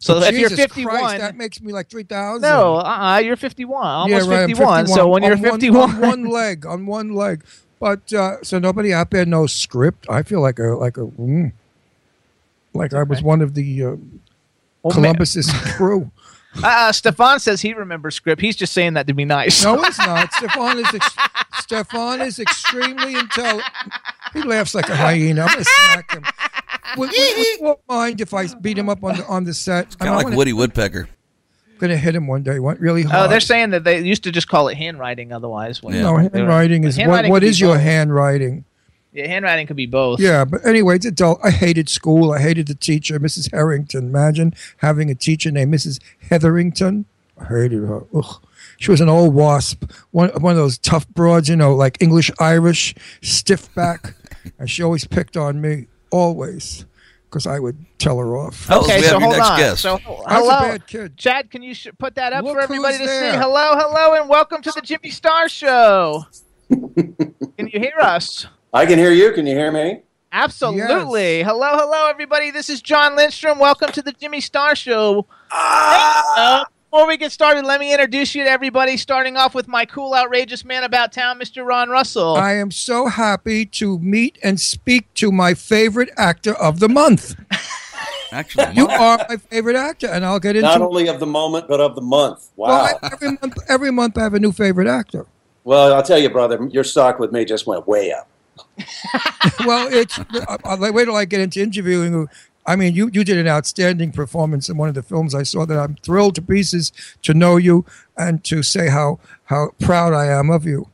So if you're 51, Christ, that makes me like three thousand. no, uh, uh you're fifty one, almost yeah, right, I'm fifty one. So when On you're one- fifty one, on one leg, on one leg. But uh, so nobody out there knows script. I feel like a like a mm, like I was one of the uh, Columbus's <laughs> crew. Uh, Stefan says he remembers script. He's just saying that to be nice. No, he's <laughs> not. Stefan is ex- Stefan is extremely intelligent. He laughs like a hyena. I'm gonna smack him. Would, would, would <laughs> won't mind if I beat him up on the on the set? Kind of like Woody Woodpecker. Gonna hit him one day. What really hard? Oh, they're saying that they used to just call it handwriting. Otherwise, when no handwriting is Handwriting what? What could be is your handwriting? Yeah, handwriting could be both. Yeah, but anyway, it's adult. I hated school. I hated the teacher, Mrs. Harrington. Imagine having a teacher named Mrs. Hetherington. I hated her. Ugh. She was an old wasp, one one of those tough broads, you know, like English Irish, stiff back, <laughs> and she always picked on me, always, because I would tell her off. Okay, so hold on. So I was a hello, bad kid. Chad. Can you sh- put that up Look for everybody to who's see? Hello, hello, and welcome to the Jimmy Star Show. Can you hear us? I can hear you. Can you hear me? Absolutely. Hello, hello, everybody. This is Jon Lindstrom. Welcome to the Jimmy Star Show. Ah! Uh, before we get started, let me introduce you to everybody, starting off with my cool, outrageous man about town, Mr. Ron Russell. I am so happy to meet and speak to my favorite actor of the month. <laughs> Actually, you are my favorite actor, and I'll get into Not only of the moment, but of the month. Wow. Well, I- every month, every month I have a new favorite actor. Well, I'll tell you, brother, your stock with me just went way up. <laughs> well, it's I- I'll wait till I get into interviewing. I mean, you you did an outstanding performance in one of the films I saw. That I'm thrilled to pieces to know you and to say how how proud I am of you.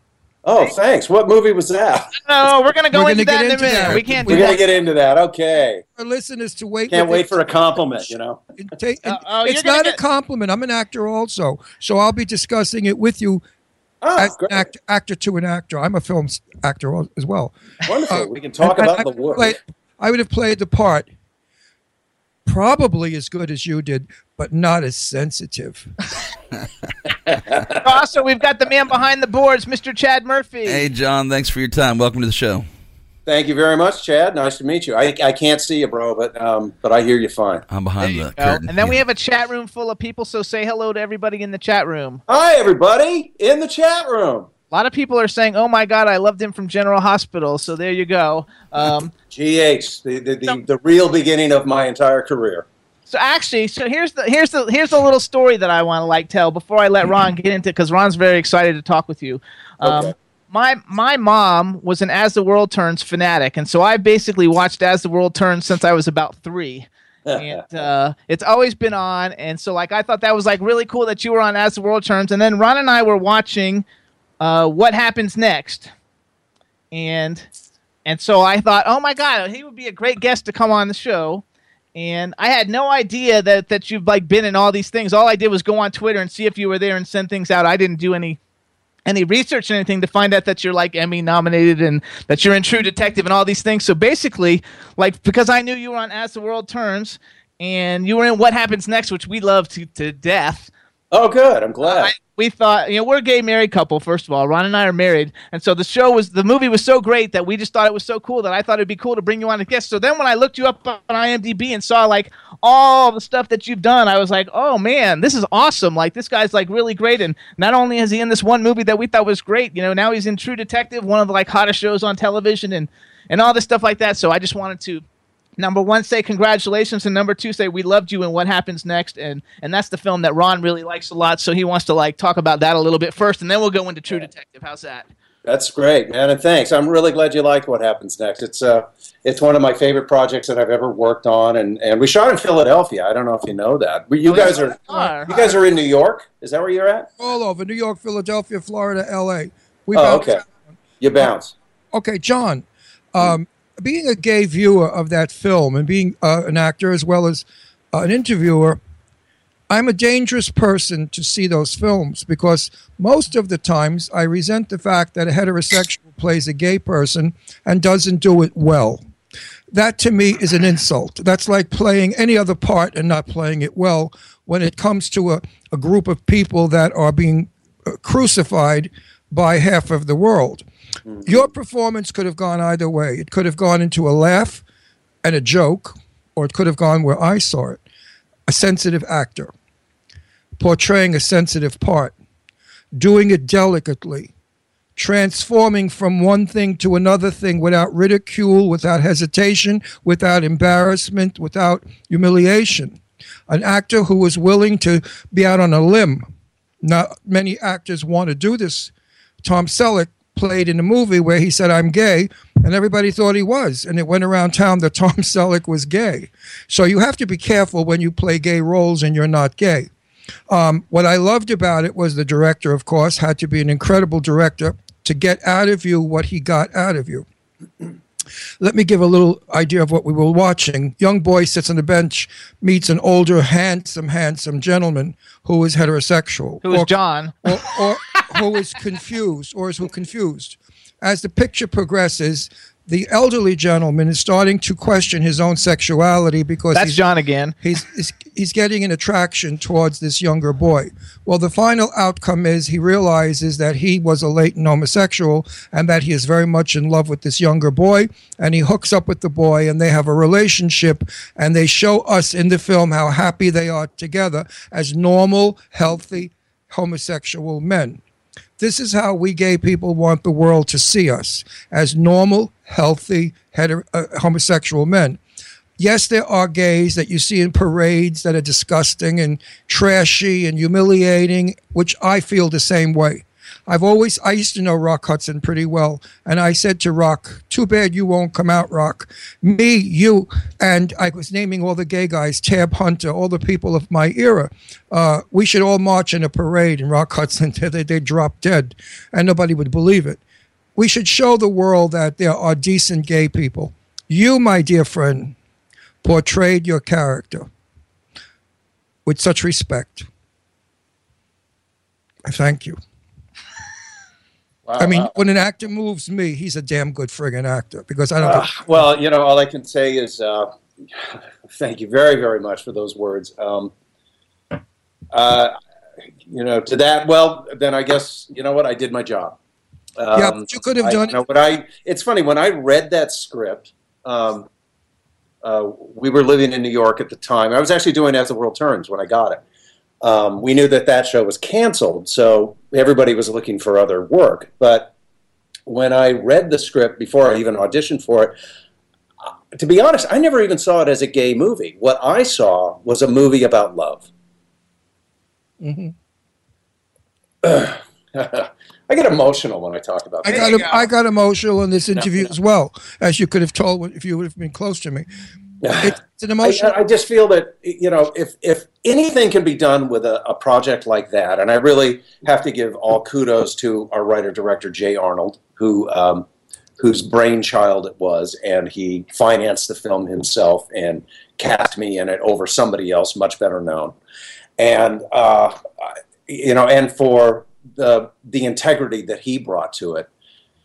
Oh, thanks. What movie was that? No, we're gonna go We're into gonna that get in a minute. that. We can't We're do gonna that. get into that. Okay. For listeners to wait. Can't wait it. for a compliment. You know. Take- Uh, oh, it's not get- a compliment. I'm an actor also, so I'll be discussing it with you Oh, as great. act, actor to an actor. I'm a film actor as well. Wonderful. Uh, we can talk And- and about I the work. play- I would have played the part probably as good as you did, but not as sensitive. <laughs> Also, we've got the man behind the boards, Mr. Chad Murphy. Hey, Jon, thanks for your time. Welcome to the show. Thank you very much, Chad. Nice to meet you. I, I can't see you, bro, but um, but I hear you fine. I'm behind the Go. curtain. And then we have a chat room full of people, so say hello to everybody in the chat room. Hi, everybody in the chat room. A lot of people are saying, "Oh my God, I loved him from General Hospital." So there you go. Um, <laughs> GH, the the, the, the real beginning of my entire career. so actually, so here's the here's the here's the little story that I want to like tell before I let Ron get into because Ron's very excited to talk with you. Um, Okay. My my mom was an As the World Turns fanatic, and so I basically watched As the World Turns since I was about three. and <laughs> uh, it's always been on. And so, like, I thought that was like really cool that you were on As the World Turns. And then Ron and I were watching uh, What Happens Next, and and so I thought, oh my god, he would be a great guest to come on the show. And I had no idea that that you've like been in all these things. All I did was go on Twitter and see if you were there and send things out. I didn't do any any research or anything to find out that you're like Emmy nominated and that you're in True Detective and all these things. So basically, like because I knew you were on As the World Turns and you were in What Happens Next, which we love to, to death. Oh, good. I'm glad. I, we thought, you know, we're a gay married couple. First of all, Ron and I are married, and so the show was the movie was so great that we just thought it was so cool that I thought it'd be cool to bring you on as a guest. So then when I looked you up on IMDb and saw like all the stuff that you've done, I was like, oh man, this is awesome! Like this guy's like really great, and not only is he in this one movie that we thought was great, you know, now he's in True Detective, one of the like hottest shows on television, and and all this stuff like that. So I just wanted to number one say congratulations and number two say we loved you and what happens next and and that's the film that ron really likes a lot so he wants to like talk about that a little bit first and then we'll go into true detective how's that That's great, man, and thanks. I'm really glad you liked what happens next. It's uh, it's one of my favorite projects that I've ever worked on, and, and we shot in Philadelphia. I don't know if you know that. But you Oh, guys yeah, are you guys are in New York. Is that where you're at? All over New York, Philadelphia, Florida, L.A. We Oh, okay. You bounce. Okay, Jon. Um, being a gay viewer of that film and being uh, an actor as well as uh, an interviewer, I'm a dangerous person to see those films because most of the times I resent the fact that a heterosexual plays a gay person and doesn't do it well. That to me is an insult. That's like playing any other part and not playing it well when it comes to a, a group of people that are being uh, crucified by half of the world. Mm-hmm. Your performance could have gone either way. It could have gone into a laugh and a joke, or it could have gone where I saw it a sensitive actor portraying a sensitive part, doing it delicately, transforming from one thing to another thing without ridicule, without hesitation, without embarrassment, without humiliation. An actor who was willing to be out on a limb. Not many actors want to do this. Tom Selleck played in the movie where he said, I'm gay, and everybody thought he was. And it went around town that <laughs> Tom Selleck was gay. So you have to be careful when you play gay roles and you're not gay. Um, what I loved about it was the director, of course, had to be an incredible director to get out of you what he got out of you. <clears throat> Let me give a little idea of what we were watching. Young boy sits on the bench, meets an older, handsome, handsome gentleman who is heterosexual. who is Or- john or, or who is confused or is who confused. As the picture progresses, the elderly gentleman is starting to question his own sexuality because that's he's, john again he's, he's he's getting an attraction towards this younger boy. Well, the final outcome is he realizes that he was a latent homosexual and that he is very much in love with this younger boy, and he hooks up with the boy, and they have a relationship, and they show us in the film how happy they are together as normal, healthy homosexual men. This is how we gay people want the world to see us as normal, healthy, heter- uh, homosexual men. Yes, there are gays that you see in parades that are disgusting and trashy and humiliating, which I feel the same way. I've always, I used to know Rock Hudson pretty well. And I said to Rock, too bad you won't come out, Rock. Me, you, and I was naming all the gay guys, Tab Hunter, all the people of my era. Uh, we should all march in a parade. And Rock Hudson, <laughs> they, they drop dead. And nobody would believe it. we should show the world that there are decent gay people. You, my dear friend, portrayed your character with such respect. I thank you. Wow, I mean, wow. when an actor moves me, he's a damn good friggin' actor because I don't. Uh, well, you know, all I can say is uh, <laughs> thank you very, very much for those words. Um, uh, you know, to that, well, then I guess you know what I did my job. Um, Yeah, you could have I- done you know, but I. It's funny when I read that script. Um, uh, we were living in New York at the time. I was actually doing As the World Turns when I got it. Um, we knew that that show was canceled, so everybody was looking for other work. But when I read the script before I even auditioned for it, uh, to be honest, I never even saw it as a gay movie. What I saw was a movie about love. hmm <sighs> I get emotional when I talk about I that. got I got emotional in this interview as well, as you could have told if you would have been close to me. It's, it's an emotional. I, I just feel that you know if if anything can be done with a, a project like that, and I really have to give all kudos to our writer director Jay Arnold, who um, whose brainchild it was, and he financed the film himself and cast me in it over somebody else much better known, and uh, you know, and for the the integrity that he brought to it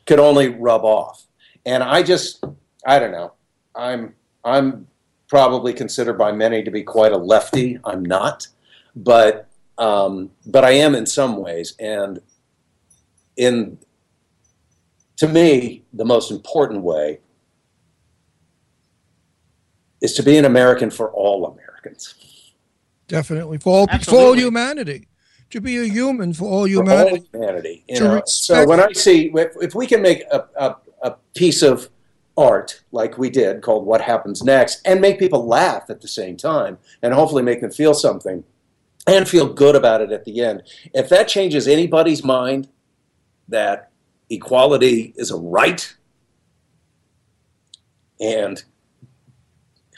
could only rub off. And I just, I don't know. I'm I'm probably considered by many to be quite a lefty. I'm not, but um, but I am in some ways. And in to me, the most important way is to be an American for all Americans. Definitely for all, for all humanity, to be a human for all for humanity. all humanity. You know? So when I see if, if we can make a, a, a piece of art like we did called What Happens Next and make people laugh at the same time and hopefully make them feel something and feel good about it at the end. If that changes anybody's mind that equality is a right and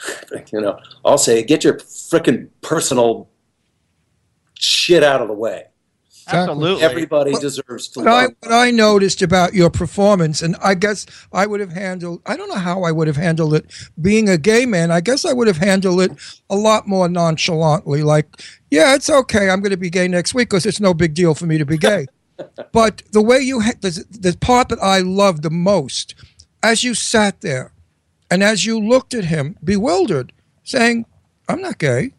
<laughs> you know, I'll say get your frickin' personal shit out of the way. Absolutely. Everybody deserves to What I, what I noticed about your performance, and I guess I would have handled, I don't know how I would have handled it being a gay man. I guess I would have handled it a lot more nonchalantly. Like, yeah, it's okay. I'm going to be gay next week because it's no big deal for me to be gay. <laughs> but the way you, ha- the, the part that I loved the most, as you sat there and as you looked at him, bewildered, saying, I'm not gay.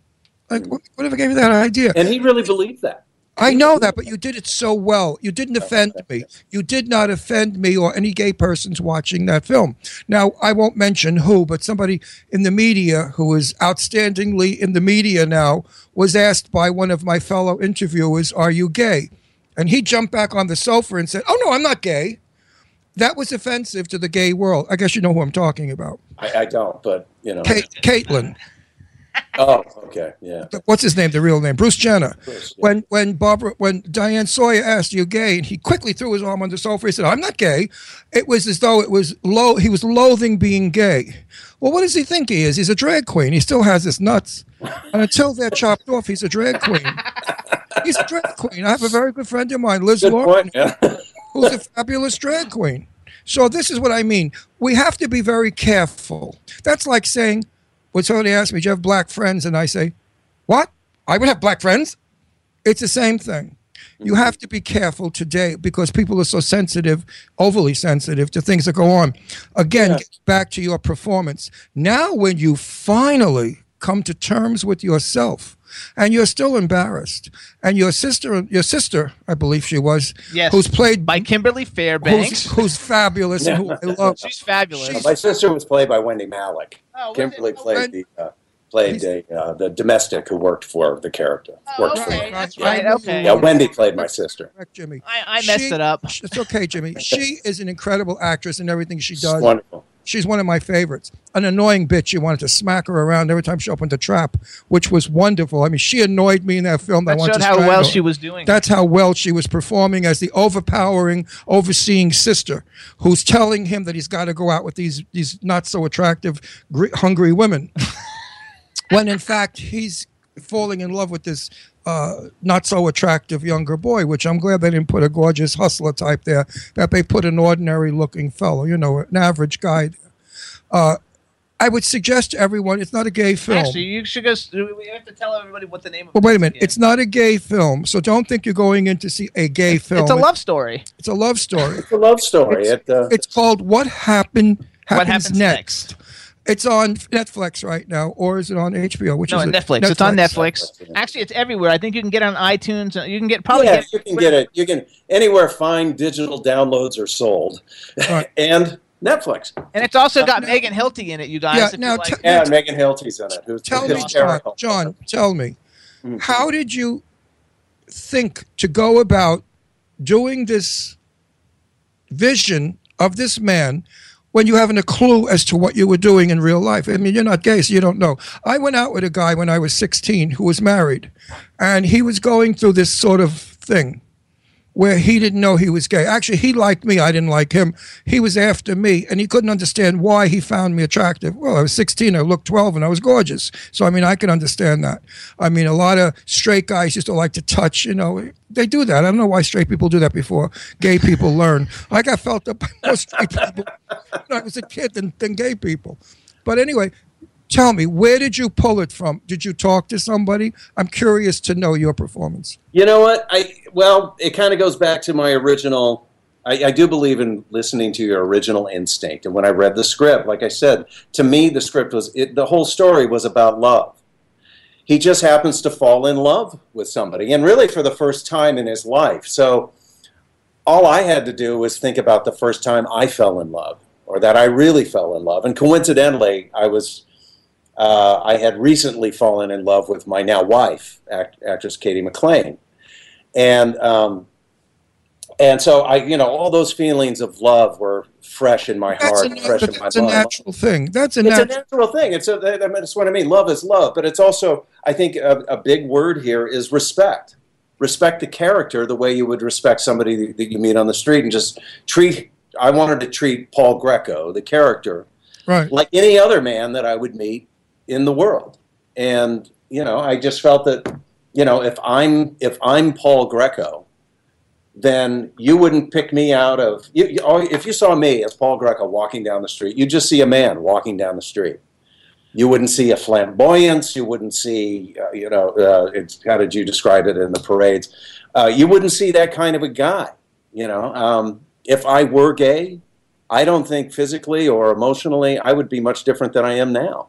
Like, what, whatever gave you that idea? And he really believed that. I know that, but you did it so well. You didn't offend me. You did not offend me or any gay persons watching that film. Now, I won't mention who, but somebody in the media who is outstandingly in the media now was asked by one of my fellow interviewers, Are you gay? And he jumped back on the sofa and said, Oh, no, I'm not gay. That was offensive to the gay world. I guess you know who I'm talking about. I, I don't, but you know. Kate, Caitlin. Oh, okay, yeah. what's his name? The real name, Bruce Jenner. When when Barbara when Diane Sawyer asked, "You gay?" and he quickly threw his arm on the sofa. He said, "I'm not gay." It was as though it was low. He was loathing being gay. Well, what does he think he is? He's a drag queen. He still has his nuts, and until they're chopped off, he's a drag queen. He's a drag queen. I have a very good friend of mine, Liz Good Lauren, point. Yeah. who's a fabulous drag queen. So this is what I mean. We have to be very careful. That's like saying, when somebody asks me, "Do you have black friends?" and I say, "What? I would have black friends." It's the same thing. You have to be careful today because people are so sensitive, overly sensitive to things that go on. Again, get back to your performance. Now, when you finally come to terms with yourself, and you're still embarrassed, and your sister, your sister, I believe she was, Yes. who's played by Kimberly Fairbanks. who's, who's fabulous and who I <laughs> love. She's fabulous. My sister was played by Wendie Malick. Oh, Kimberly played the uh, played a, uh, the domestic who worked for the character. worked for okay, the- that's yeah. right. Okay. Yeah, Wendie played my sister. Correct, Jimmy. I, I messed She- it up. It's okay, Jimmy. <laughs> She is an incredible actress in everything she does. wonderful. She's one of my favorites. An annoying bitch. You wanted to smack her around every time she opened the trap, which was wonderful. I mean, she annoyed me in that film. I That wanted showed how well her. she was doing. That's how well she was performing as the overpowering, overseeing sister who's telling him that he's got to go out with these these not so attractive, gr- hungry women. <laughs> when in fact he's falling in love with this uh, not so attractive younger boy, which I'm glad they didn't put a gorgeous hustler type there, that they put an ordinary looking fellow, you know, an average guy. there. Uh, I would suggest to everyone it's not a gay film. Actually, you should go. We have to tell everybody what the name of. Well, wait a minute. again. It's not a gay film, so don't think you're going in to see a gay film. It's a love story. It's a love story. It's a love story. It's, It, uh, it's called What Happened Happens, Happens next. It's on Netflix right now, or is it on HBO? Which no, is it? Netflix. It's on Netflix. Actually, it's everywhere. I think you can get it on iTunes. You can get probably. yeah, get you can get it. You can anywhere fine digital downloads are sold, <laughs> and Netflix. And it's also got Megan Hilty in it, you guys. Yeah, if you now like. t- Yeah, Megan Hilty's in it. Who's Tell me, Jon. Jon, tell me, Mm-hmm. how did you think to go about doing this vision of this man when you haven't a clue as to what you were doing in real life? I mean, you're not gay, so you don't know. I went out with a guy when I was 16 who was married, and he was going through this sort of thing where he didn't know he was gay. Actually, he liked me. I didn't like him. He was after me, and he couldn't understand why he found me attractive. Well, I was 16, I looked 12, and I was gorgeous. So, I mean, I can understand that. I mean, a lot of straight guys used to like to touch, you know, they do that. I don't know why straight people do that before gay people <laughs> learn. I got felt up by more straight people when I was a kid than, than gay people. But anyway, tell me, where did you pull it from? Did you talk to somebody? I'm curious to know your performance. You know what? I well, it kind of goes back to my original. I, I do believe in listening to your original instinct. And when I read the script, like I said, to me, the script was it, the whole story was about love. He just happens to fall in love with somebody, and really for the first time in his life. So all I had to do was think about the first time I fell in love, or that I really fell in love. And coincidentally, I was uh, I had recently fallen in love with my now wife, act, actress Katie McLean, and um, and so I, you know, all those feelings of love were fresh in my heart, a, fresh in my that's a natural thing. That's a It's a natural. thing. It's a, I mean, that's what I mean. Love is love, but it's also, I think, a, a big word here is respect. Respect the character the way you would respect somebody that- that you meet on the street, and just treat. I wanted to treat Paul Greco, the character, Right. like any other man that I would meet in the world. And you know, I just felt that you know, if I'm if I'm Paul Greco, then you wouldn't pick me out of. You, you, if you saw me as Paul Greco walking down the street, you'd just see a man walking down the street. You wouldn't see a flamboyance. You wouldn't see, uh, you know, uh, it's, how did you describe it in the parades? Uh, you wouldn't see that kind of a guy. You know, um, if I were gay, I don't think physically or emotionally I would be much different than I am now.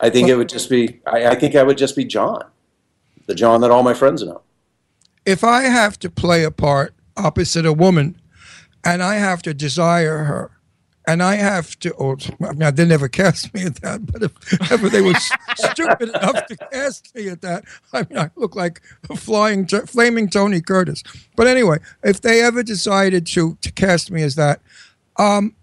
I think it would just be. I, I think I would just be Jon, the Jon that all my friends know. If I have to play a part opposite a woman, and I have to desire her, and I have to, or I mean, they never <laughs> cast me at that, but if ever they were <laughs> stupid enough to cast me at that, I mean, I look like a flying, flaming Tony Curtis. But anyway, if they ever decided to to cast me as that, um,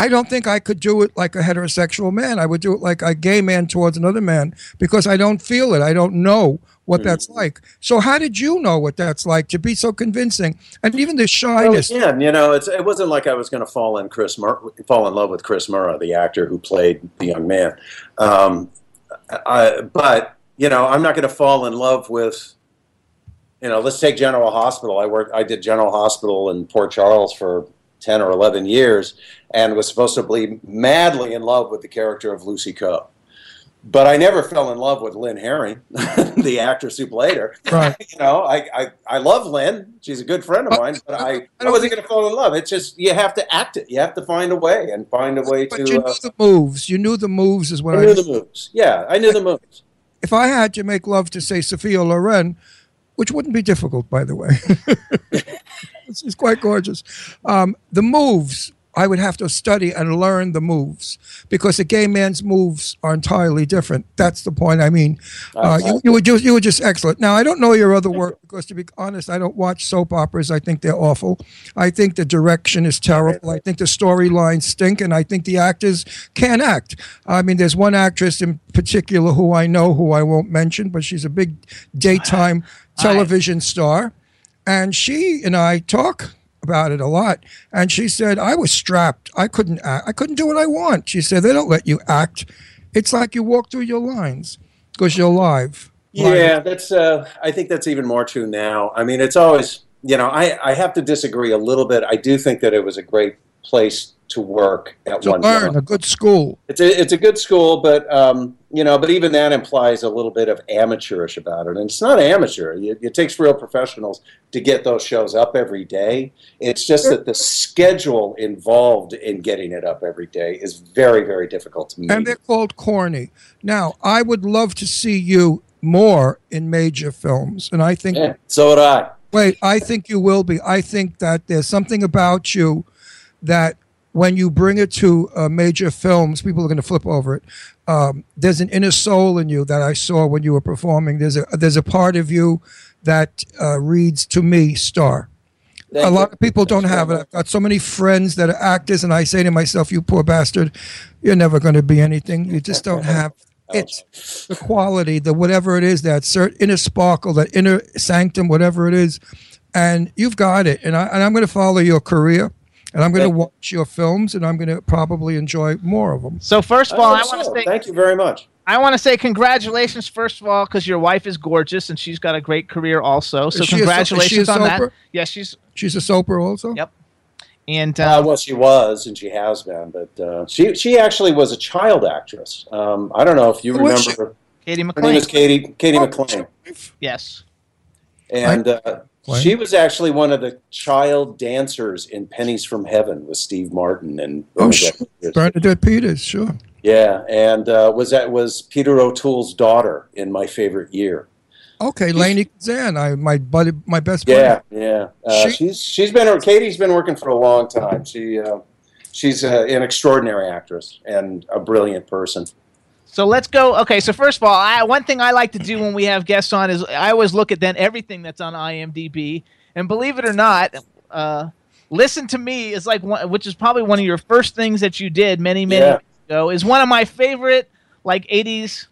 I don't think I could do it like a heterosexual man. I would do it like a gay man towards another man because I don't feel it. I don't know what that's like. So how did you know what that's like to be so convincing? And even the Well, shyness. again, you know, it's, it wasn't like I was going to fall in Chris Mur- fall in love with Chris Murrah, the actor who played the young man. Um, I, but you know, I'm not going to fall in love with. You know, let's take General Hospital. I worked. I did General Hospital in Port Charles for ten or eleven years, and was supposed to be madly in love with the character of Lucy Coe. But I never fell in love with Lynn Herring, <laughs> the actress who played her. Right. <laughs> You know, I, I, I love Lynn. She's a good friend of mine, but I, <laughs> I wasn't going to fall in love. It's just you have to act it. You have to find a way and find a way But to. you knew uh, the moves. You knew the moves is what I I, knew the moves. Yeah, I knew the moves. If I had to make love to say Sophia Loren, which wouldn't be difficult, by the way, she's quite gorgeous. Um, the moves I would have to study and learn the moves because a gay man's moves are entirely different. That's the point. I mean, uh, you, you were just you were just excellent. Now I don't know your other work because, to be honest, I don't watch soap operas. I think they're awful. I think the direction is terrible. I think the storylines stink, and I think the actors can't act. I mean, there's one actress in particular who I know who I won't mention, but she's a big daytime television star, and she and I talk about it a lot. And she said, I was strapped. I couldn't act. I couldn't do what I want. She said, they don't let you act. It's like you walk through your lines because you're live. Yeah, that's. Uh, I think that's even more true now. I mean, it's always. You know, I I have to disagree a little bit. I do think that it was a great place to work at To one learn, time. a good school. It's a it's a good school, but um, you know, but even that implies a little bit of amateurish about it, and it's not amateur. It, it takes real professionals to get those shows up every day. It's just that the schedule involved in getting it up every day is very very difficult to meet. And they're called corny. Now, I would love to see you more in major films, and I think. Yeah, so would I. Wait, I think you will be. I think that there's something about you that when you bring it to uh, major films, people are going to flip over it. Um, there's an inner soul in you that I saw when you were performing. There's a there's a part of you that uh, reads to me star. Thank a lot you. of people don't have it. I've got so many friends that are actors, and I say to myself, "You poor bastard, you're never going to be anything. You just don't <laughs> have it, the quality, the whatever it is, that cert, inner sparkle, that inner sanctum, whatever it is, and you've got it. And I and I'm going to follow your career, and I'm going to watch your films, and I'm going to probably enjoy more of them. So first of all, I hope want to so. say thank you very much. I want to say congratulations first of all because your wife is gorgeous and she's got a great career also. So Is she so- is congratulations she a on that. soper? Yes, she's She's a soper also. Yep. and Uh, uh, well, she was, and she has been, but uh, she she actually was a child actress. Um, I don't know if you Who was remember. Katie Her name is Katie Katie Oh, McLean, Yes. and uh, What? she was actually one of the child dancers in Pennies from Heaven with Steve Martin and Oh, sure. Bernadette Peters, sure. yeah, and uh, was that was Peter O'Toole's daughter in My Favorite Year. Okay, Lainie Kazan, I my buddy, my best buddy. Yeah, yeah. Uh, She- she's she's been Katie's been working for a long time. She uh, she's uh, an extraordinary actress and a brilliant person. So let's go. Okay, so first of all, I, one thing I like to do when we have guests on is I always look at then everything that's on IMDb, and believe it or not, uh, listen to me is like one, which is probably one of your first things that you did many many Yeah. years ago is one of my favorite like '80s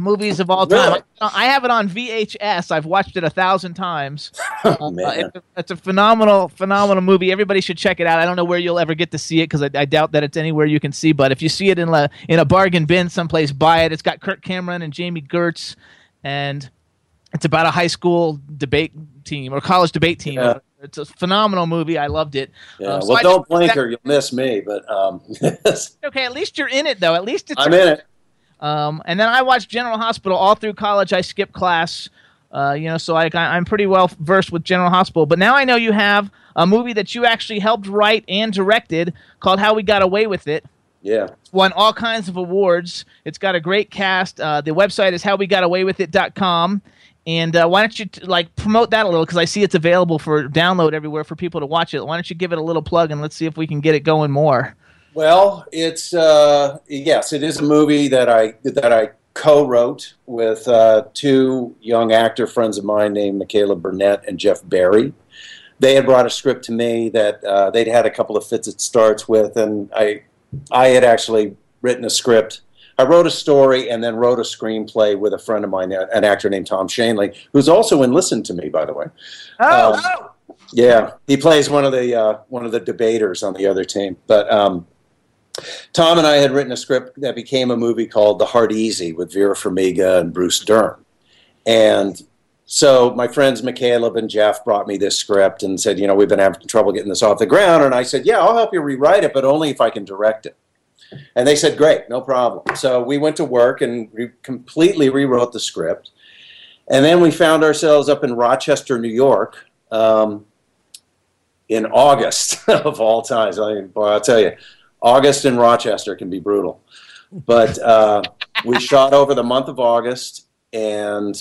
movies of all time. Really? I have it on VHS. I've watched it a thousand times. <laughs> Oh, Uh, it's, a, it's a phenomenal, phenomenal movie. Everybody should check it out. I don't know where you'll ever get to see it because I, I doubt that it's anywhere you can see. But if you see it in a in a bargain bin someplace, buy it. It's got Kirk Cameron and Jami Gertz, and it's about a high school debate team or college debate team. Yeah. It's a phenomenal movie. I loved it. Yeah. Uh, so well, I don't blink or you'll miss me. But um, <laughs> Okay, at least you're in it though. At least it's I'm in it. Um, and then I watched General Hospital all through college. I skipped class, uh, you know, so I, I'm pretty well versed with General Hospital. But now I know you have a movie that you actually helped write and directed called How We Got Away with It. Yeah. It's won all kinds of awards. It's got a great cast. Uh, the website is howwegotawaywithit.com. And uh, why don't you t- like promote that a little? Because I see it's available for download everywhere for people to watch it. Why don't you give it a little plug and let's see if we can get it going more. Well, it's uh, yes, it is a movie that I that I co-wrote with uh, two young actor friends of mine named Michaela Burnett and Jeff Barry. They had brought a script to me that uh, they'd had a couple of fits at starts with, and I I had actually written a script. I wrote a story and then wrote a screenplay with a friend of mine, an actor named Tom Schanley, who's also in Listen to Me, by the way. Oh, Um, Yeah, he plays one of the uh, one of the debaters on the other team. But um, Tom and I had written a script that became a movie called The Hard Easy with Vera Farmiga and Bruce Dern. And so my friends Michaela and Jeff brought me this script and said, you know, we've been having trouble getting this off the ground. And I said, yeah, I'll help you rewrite it, but only if I can direct it. And they said, great, no problem. So we went to work and we completely rewrote the script. And then we found ourselves up in Rochester, New York, um, in August <laughs> of all times. I boy, I'll tell you, August in Rochester can be brutal. But uh, we shot over the month of August and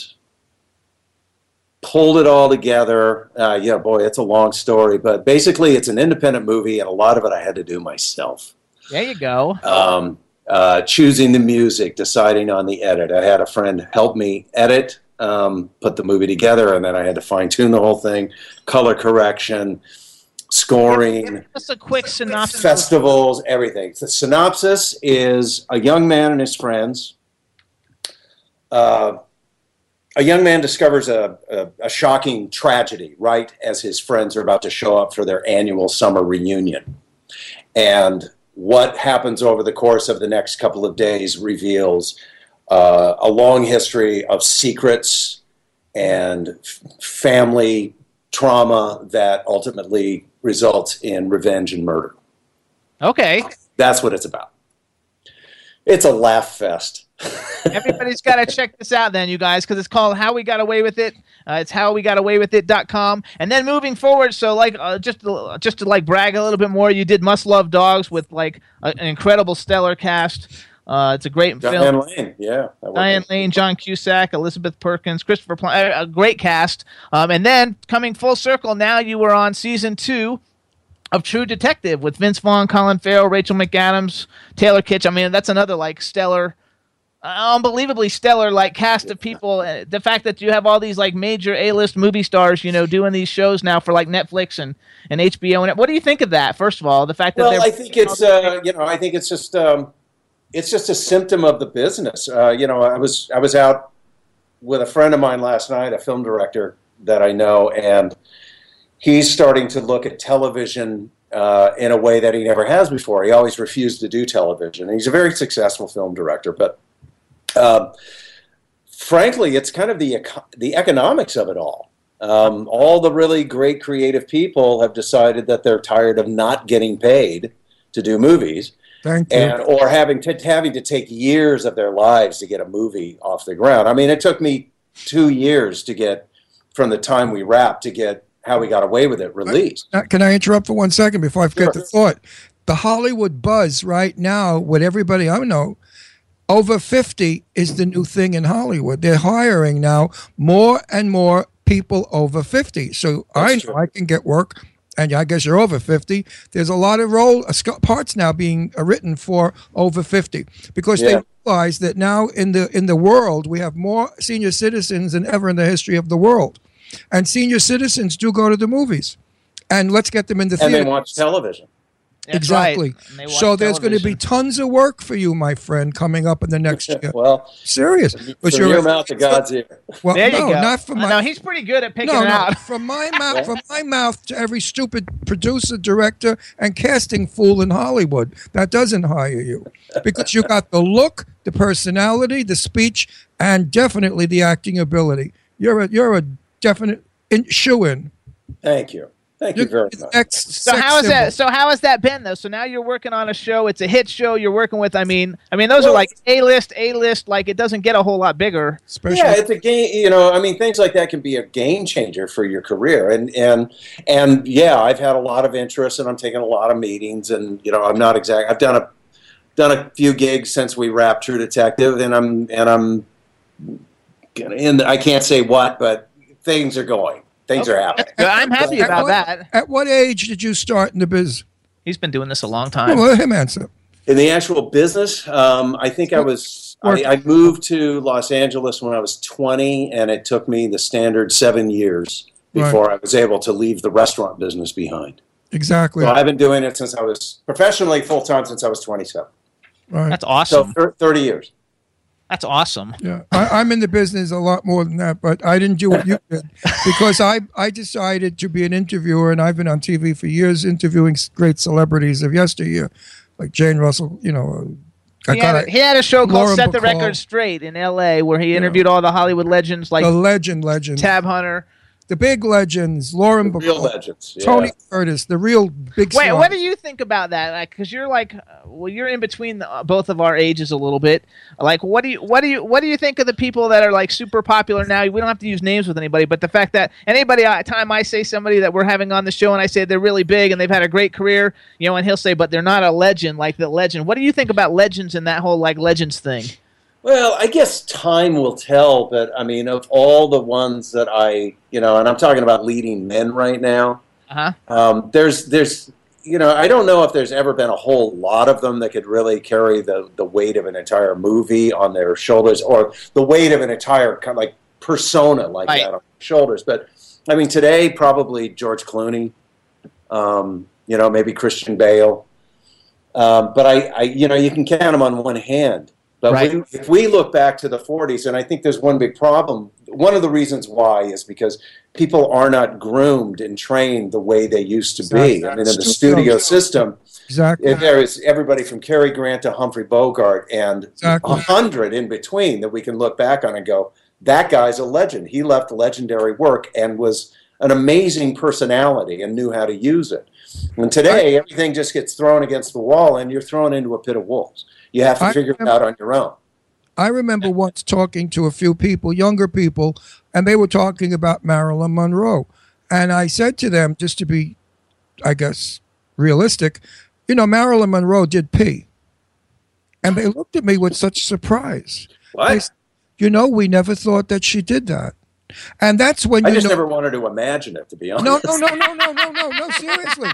pulled it all together. Uh, yeah, boy, it's a long story, but basically, it's an independent movie, and a lot of it I had to do myself. there you go. Um, uh, choosing the music, deciding on the edit. I had a friend help me edit, um, put the movie together, and then I had to fine tune the whole thing, color correction, scoring, Just a quick synopsis. festivals, everything. The synopsis is a young man and his friends. Uh, a young man discovers a, a, a shocking tragedy right as his friends are about to show up for their annual summer reunion. And what happens over the course of the next couple of days reveals uh, a long history of secrets and f- family trauma that ultimately results in revenge and murder. Okay. That's what it's about. It's a laugh fest. <laughs> Everybody's got to check this out then, you guys, because it's called How We Got Away with It. Uh, it's howwegotaway.with it.com. And then moving forward, so like uh, just to, just to like brag a little bit more, you did Must Love Dogs with like a, an incredible stellar cast. Uh, it's a great film. Diane film. Lane, yeah. Diane Lane, John Cusack, Elizabeth Perkins, Christopher Plum, a a great cast. Um, and then coming full circle, now you were on season two of True Detective with Vince Vaughn, Colin Farrell, Rachel McAdams, Taylor Kitsch. I mean, that's another like stellar, uh, unbelievably stellar like cast of people. Uh, the fact that you have all these like major A-list movie stars, you know, doing these shows now for like Netflix and, and HBO. And what do you think of that? First of all, the fact that Well, I think it's uh, you know I think it's just um, it's just a symptom of the business. Uh, you know, I was I was out with a friend of mine last night, a film director that I know, and he's starting to look at television uh, in a way that he never has before. He always refused to do television. He's a very successful film director, but um, frankly, it's kind of the the economics of it all. Um, all the really great creative people have decided that they're tired of not getting paid to do movies, Thank you. and or having to having to take years of their lives to get a movie off the ground. I mean, it took me two years to get from the time we wrapped to get how we got away with it released. Can I interrupt for one second before I forget the thought? The Hollywood buzz right now, with everybody I know, over 50 is the new thing in Hollywood. They're hiring now more and more people over 50. So I know I can get work, and I guess you're over 50. There's a lot of role uh, parts now being uh, written for over 50 because Yeah. they realize that now in the in the world we have more senior citizens than ever in the history of the world, and senior citizens do go to the movies, and let's get them in the and theater. they watch television. That's exactly. And they So there's going to be tons of work for you, my friend, coming up in the next <laughs> year. well, serious. But from you're your mouth to God's ear. <laughs> Well, there you no, go. not from my. no, he's pretty good at picking no, it no, out. from my mouth, from my mouth to every stupid producer, director, and casting fool in Hollywood that doesn't hire you, because you got the look, the personality, the speech, and definitely the acting ability. You're a you're a definite in, shoe in. Thank you. Thank you very much. So how is that? So how has that been though? So now you're working on a show. It's a hit show. You're working with. I mean, I mean, those are like A list, A list. Like it doesn't get a whole lot bigger. Yeah, it's a game. You know, I mean, things like that can be a game changer for your career. And and and yeah, I've had a lot of interest, and I'm taking a lot of meetings. And you know, I'm not exact. I've done a done a few gigs since we wrapped True Detective, and I'm and I'm in. I can't say what, but things are going. Things are happening. I'm happy about what- that. At what age did you start in the biz? He's been doing this a long time. Well, let him answer. In the actual business, um, I think I was. I, I moved to Los Angeles when I was 20, and it took me the standard seven years before I was able to leave the restaurant business behind. Exactly. So I've been doing it since I was professionally full time since I was 27. Right. That's awesome. So thir- 30 years. That's awesome. Yeah, I, I'm in the business a lot more than that, but I didn't do what you <laughs> did because I I decided to be an interviewer, and I've been on TV for years interviewing great celebrities of yesteryear, like Jane Russell. You know, I He had, got a, he had a show called Lauren Set the Record Straight in L.A. where he interviewed all the Hollywood legends like the legend, legend, Tab Hunter. The big legends, Lauren Real Bacall, legends. Yeah. Tony Curtis, the real big. Wait, stars. what do you think about that? Like, because you're like, uh, well, you're in between the, uh, both of our ages a little bit. Like, what do you, what do you, what do you think of the people that are like super popular now? We don't have to use names with anybody, but the fact that anybody, uh, time I say somebody that we're having on the show, and I say they're really big and they've had a great career, you know, and he'll say, but they're not a legend like the legend. What do you think about legends and that whole like legends thing? Well, I guess time will tell, but I mean, of all the ones that I, you know, and I'm talking about leading men right now, Uh huh. um, there's, there's, you know, I don't know if there's ever been a whole lot of them that could really carry the, the weight of an entire movie on their shoulders or the weight of an entire kind of like persona like Right. that on their shoulders. But I mean, today, probably George Clooney, um, you know, maybe Christian Bale. Um, but I, I, you know, you can count them on one hand. But Right. we, if we look back to the 40s, and I think there's one big problem. One of the reasons why is because people are not groomed and trained the way they used to be. I mean, in the studio system, Exactly. And there is everybody from Cary Grant to Humphrey Bogart and Exactly. a hundred in between that we can look back on and go, that guy's a legend. He left legendary work and was an amazing personality and knew how to use it. And today, everything just gets thrown against the wall and you're thrown into a pit of wolves. You have to I figure it out on your own. I remember once talking to a few people, younger people, and they were talking about Marilyn Monroe. And I said to them, just to be, I guess, realistic, you know, Marilyn Monroe did pee. And they looked at me with such surprise. What? They you know, we never thought that she did that. And that's when I you just know. never wanted to imagine it, to be honest. No, no, no, no, no, no, no, no. Seriously,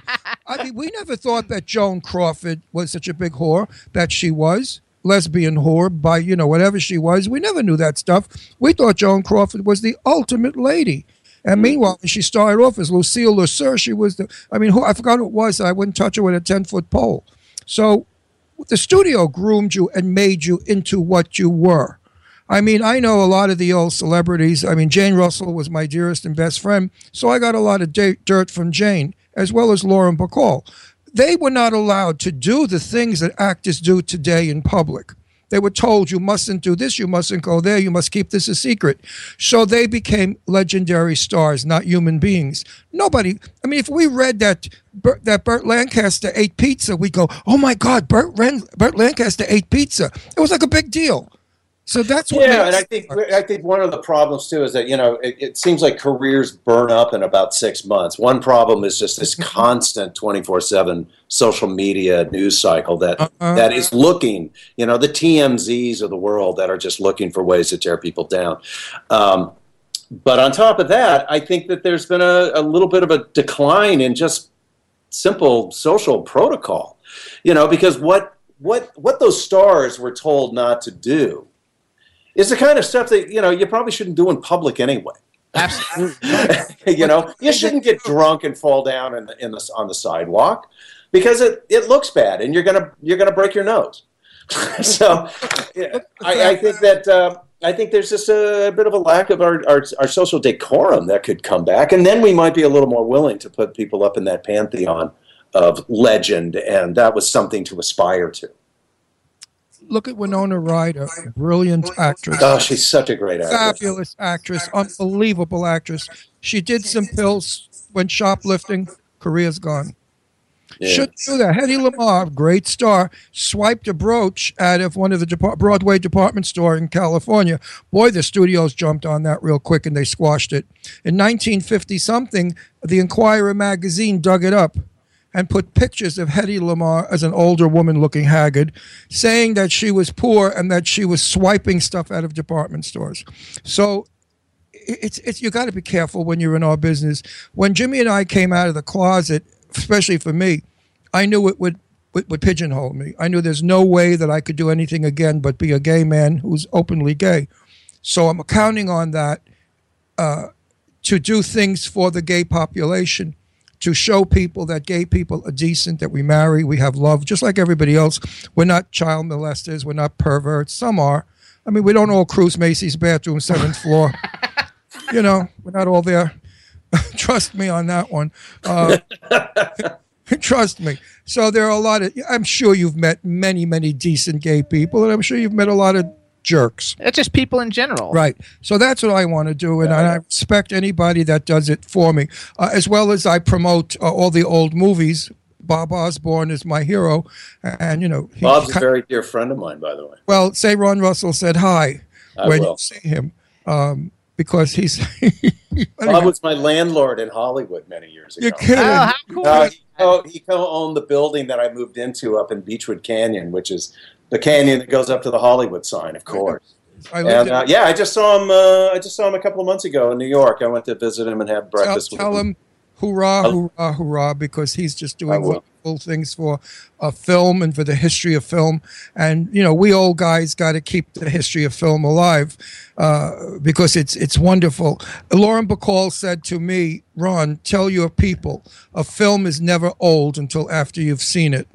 I mean, we never thought that Joan Crawford was such a big whore that she was lesbian whore by you know whatever she was. We never knew that stuff. We thought Joan Crawford was the ultimate lady. And mm-hmm. meanwhile, she started off as Lucille LeSueur, she was the. I mean, who I forgot who it was. I wouldn't touch her with a ten foot pole. So, the studio groomed you and made you into what you were. I mean, I know a lot of the old celebrities. I mean, Jane Russell was my dearest and best friend, so I got a lot of da- dirt from Jane, as well as Lauren Bacall. They were not allowed to do the things that actors do today in public. They were told, you mustn't do this, you mustn't go there, you must keep this a secret. So they became legendary stars, not human beings. Nobody, I mean, if we read that Burt, that Burt Lancaster ate pizza, we go, oh my God, Burt, Burt Lancaster ate pizza. It was like a big deal. So that's what Yeah, and I think I think one of the problems too is that you know it, it seems like careers burn up in about six months. One problem is just this constant twenty four seven social media news cycle that Uh-huh. that is looking, you know, the TMZs of the world that are just looking for ways to tear people down. Um, but on top of that, I think that there's been a, a little bit of a decline in just simple social protocol. You know, because what what what those stars were told not to do is the kind of stuff that you know you probably shouldn't do in public anyway. Absolutely. <laughs> you know, you shouldn't get drunk and fall down in the, in the on the sidewalk because it, it looks bad and you're gonna you're gonna break your nose. <laughs> so, yeah, I, I think that uh, I think there's just a bit of a lack of our, our our social decorum that could come back, and then we might be a little more willing to put people up in that pantheon of legend, and that was something to aspire to. Look at Winona Ryder, brilliant actress. Oh, she's such a great actress. Fabulous actress, unbelievable actress. She did some pills when shoplifting. Career's gone. Yeah. Should do that. Hedy Lamarr, great star, swiped a brooch out of one of the depart- Broadway department store in California. Boy, the studios jumped on that real quick and they squashed it. In 1950 something, the Inquirer magazine dug it up and put pictures of Hedy Lamarr as an older woman looking haggard, saying that she was poor and that she was swiping stuff out of department stores. So it's it's you got to be careful when you're in our business. When Jimmy and I came out of the closet, especially for me, I knew it would would, would pigeonhole me. I knew there's no way that I could do anything again but be a gay man who's openly gay. So I'm counting on that uh, to do things for the gay population, to show people that gay people are decent, that we marry, we have love, just like everybody else. We're not child molesters, we're not perverts. Some are. I mean, we don't all cruise Macy's bathroom, seventh floor. <laughs> you know, we're not all there. <laughs> Trust me on that one. Uh, <laughs> trust me. So there are a lot of. I'm sure you've met many, many decent gay people, and I'm sure you've met a lot of jerks. It's just people in general. Right. So that's what I want to do, and I respect anybody that does it for me, uh, as well as I promote uh, all the old movies. Bob Osborne is my hero, and you know, he, Bob's a very dear friend of mine, by the way. well, say Ron Russell said hi I when will. you see him, um, because he's. <laughs> Bob was my landlord in Hollywood many years ago. You're kidding. Oh, how cool. Uh, he, co- he co-owned the building that I moved into up in Beachwood Canyon, which is the canyon that goes up to the Hollywood sign, of course. I And uh, yeah, I just saw him. Uh, I just saw him a couple of months ago in New York. I went to visit him and have breakfast tell with him. Tell him hurrah, I'll- hurrah, hurrah, because he's just doing wonderful things for a film and for the history of film. And you know, we old guys got to keep the history of film alive uh, because it's it's wonderful. Lauren Bacall said to me, "Ron, tell your people a film is never old until after you've seen it."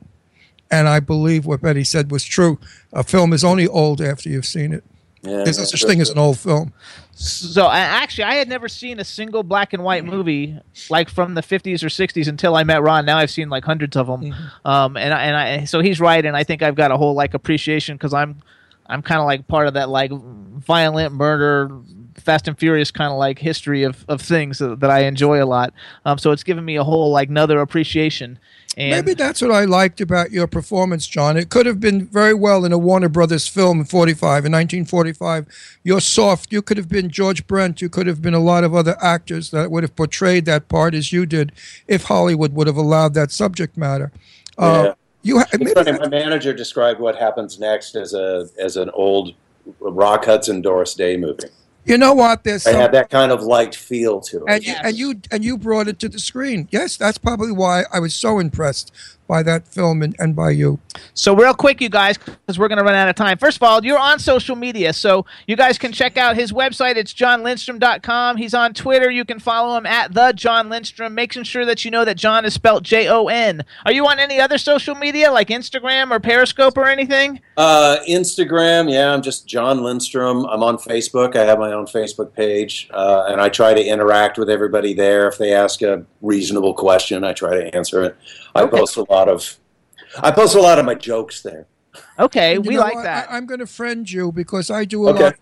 And I believe what Betty said was true. A film is only old after you've seen it. Yeah, There's no such thing as an old film. So actually, I had never seen a single black and white movie like from the 50s or 60s until I met Ron. Now I've seen like hundreds of them, um, and I, and I so he's right, and I think I've got a whole like appreciation because I'm I'm kind of like part of that like violent murder. Fast and Furious kind of like history of, of things that, that I enjoy a lot. Um, so it's given me a whole like another appreciation. And Maybe that's what I liked about your performance, Jon. It could have been very well in a Warner Brothers film in 45, in 1945. You're soft. You could have been George Brent. You could have been a lot of other actors that would have portrayed that part as you did if Hollywood would have allowed that subject matter. Uh, Yeah. you ha- It's maybe funny, my manager described what happens next as a as an old Rock Hudson Doris Day movie. You know what? There's I some, had that kind of light feel to it. and you, and you and you brought it to the screen. Yes, that's probably why I was so impressed by that film and, and by you. So real quick, you guys, because we're going to run out of time. First of all, you're on social media, so you guys can check out his website. It's jonlindstrom.com. He's on Twitter. You can follow him at the Jon Lindstrom. Making sure that you know that Jon is spelled J O N. Are you on any other social media like Instagram or Periscope or anything? Uh, Instagram, yeah, I'm just Jon Lindstrom. I'm on Facebook. I have my own Facebook page, uh, and I try to interact with everybody there. If they ask a reasonable question, I try to answer it. I post a lot of, I post a lot of my jokes there. Okay, we know like what? that. I, I'm going to friend you because I do a Okay. lot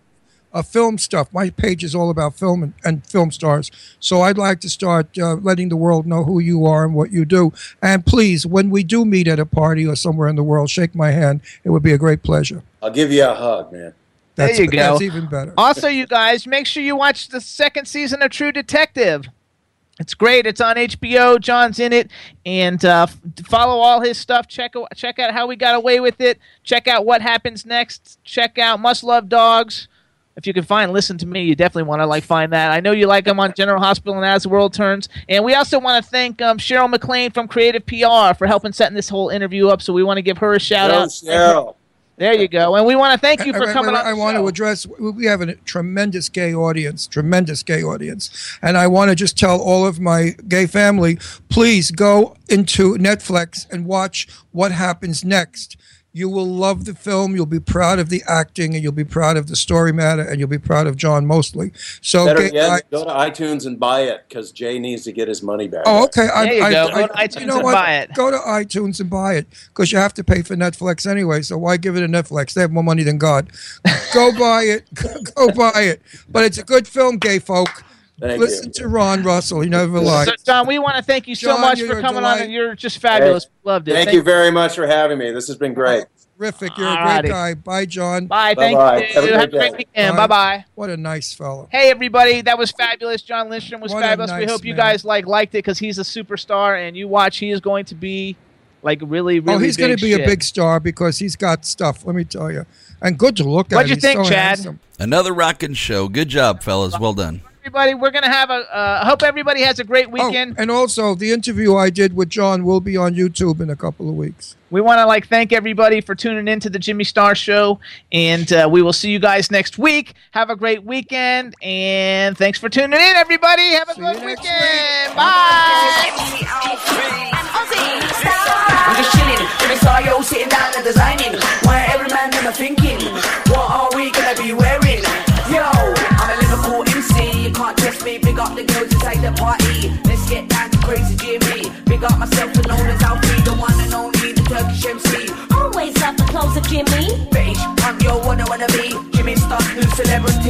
of film stuff. My page is all about film and, and film stars. So I'd like to start uh, letting the world know who you are and what you do. And please, when we do meet at a party or somewhere in the world, shake my hand. It would be a great pleasure. I'll give you a hug, man. That's, there you go. That's even better. Also, you guys, make sure you watch the second season of True Detective. It's great. It's on HBO. Jon's in it, and uh, follow all his stuff. Check o- check out how we got away with it. Check out what happens next. Check out Must Love Dogs. If you can find Listen to Me, you definitely want to like find that. I know you like him on General Hospital and As the World Turns. And we also want to thank um, Cheryl McLean from Creative PR for helping setting this whole interview up. So we want to give her a shout Go, out. Cheryl. There you go. And we want to thank you for I- coming I, the I want show. to address. We have a tremendous gay audience, tremendous gay audience, and I want to just tell all of my gay family, please go into Netflix and watch what happens next. You will love the film. You'll be proud of the acting, and you'll be proud of the story matter, and you'll be proud of Jon mostly. So, Better gay- yet, I- go to iTunes and buy it because Jay needs to get his money back. Oh, okay. I, There you I, go. I, Go to iTunes you know and what? buy it. Go to iTunes and buy it because you have to pay for Netflix anyway. So why give it to Netflix? They have more money than God. go buy it. <laughs> go buy it. But it's a good film, gay folk. Thank Listen you. to Ron Russell. He never lied. So, Jon, we want to thank you so Jon, much for a coming on, and you're just fabulous. Hey, Loved it. Thank you very much for having me. This has been great. Terrific. You're a great guy. Bye, Jon. Bye. Thank Bye-bye. you. Have a great Have a great weekend. Bye. Bye bye. What a nice fellow. Hey everybody, that was fabulous. Jon Lindstrom was What a fabulous. we nice hope you guys like liked it because he's a superstar, and you watch, he is going to be like really, oh, really. oh, he's going to be shit. a big star because he's got stuff. Let me tell you, and good to look at. What'd you He's think, so Chad? handsome. Another rockin' show. Good job, fellas. Well done. Everybody, we're gonna have a. Uh, hope everybody has a great weekend. Oh, and also, the interview I did with Jon will be on YouTube in a couple of weeks. We want to like thank everybody for tuning in to the Jimmy Star Show, and uh, we will see you guys next week. Have a great weekend, and thanks for tuning in, everybody. Have a good weekend. Bye. You me. Big up the girls inside the party. Let's get down to crazy Jimmy. Big up myself and known as Alfie, the one and only, the Turkish MC. Always love the clothes of Jimmy. Bitch, I'm your one I wanna be. Jimmy Star, new celebrity.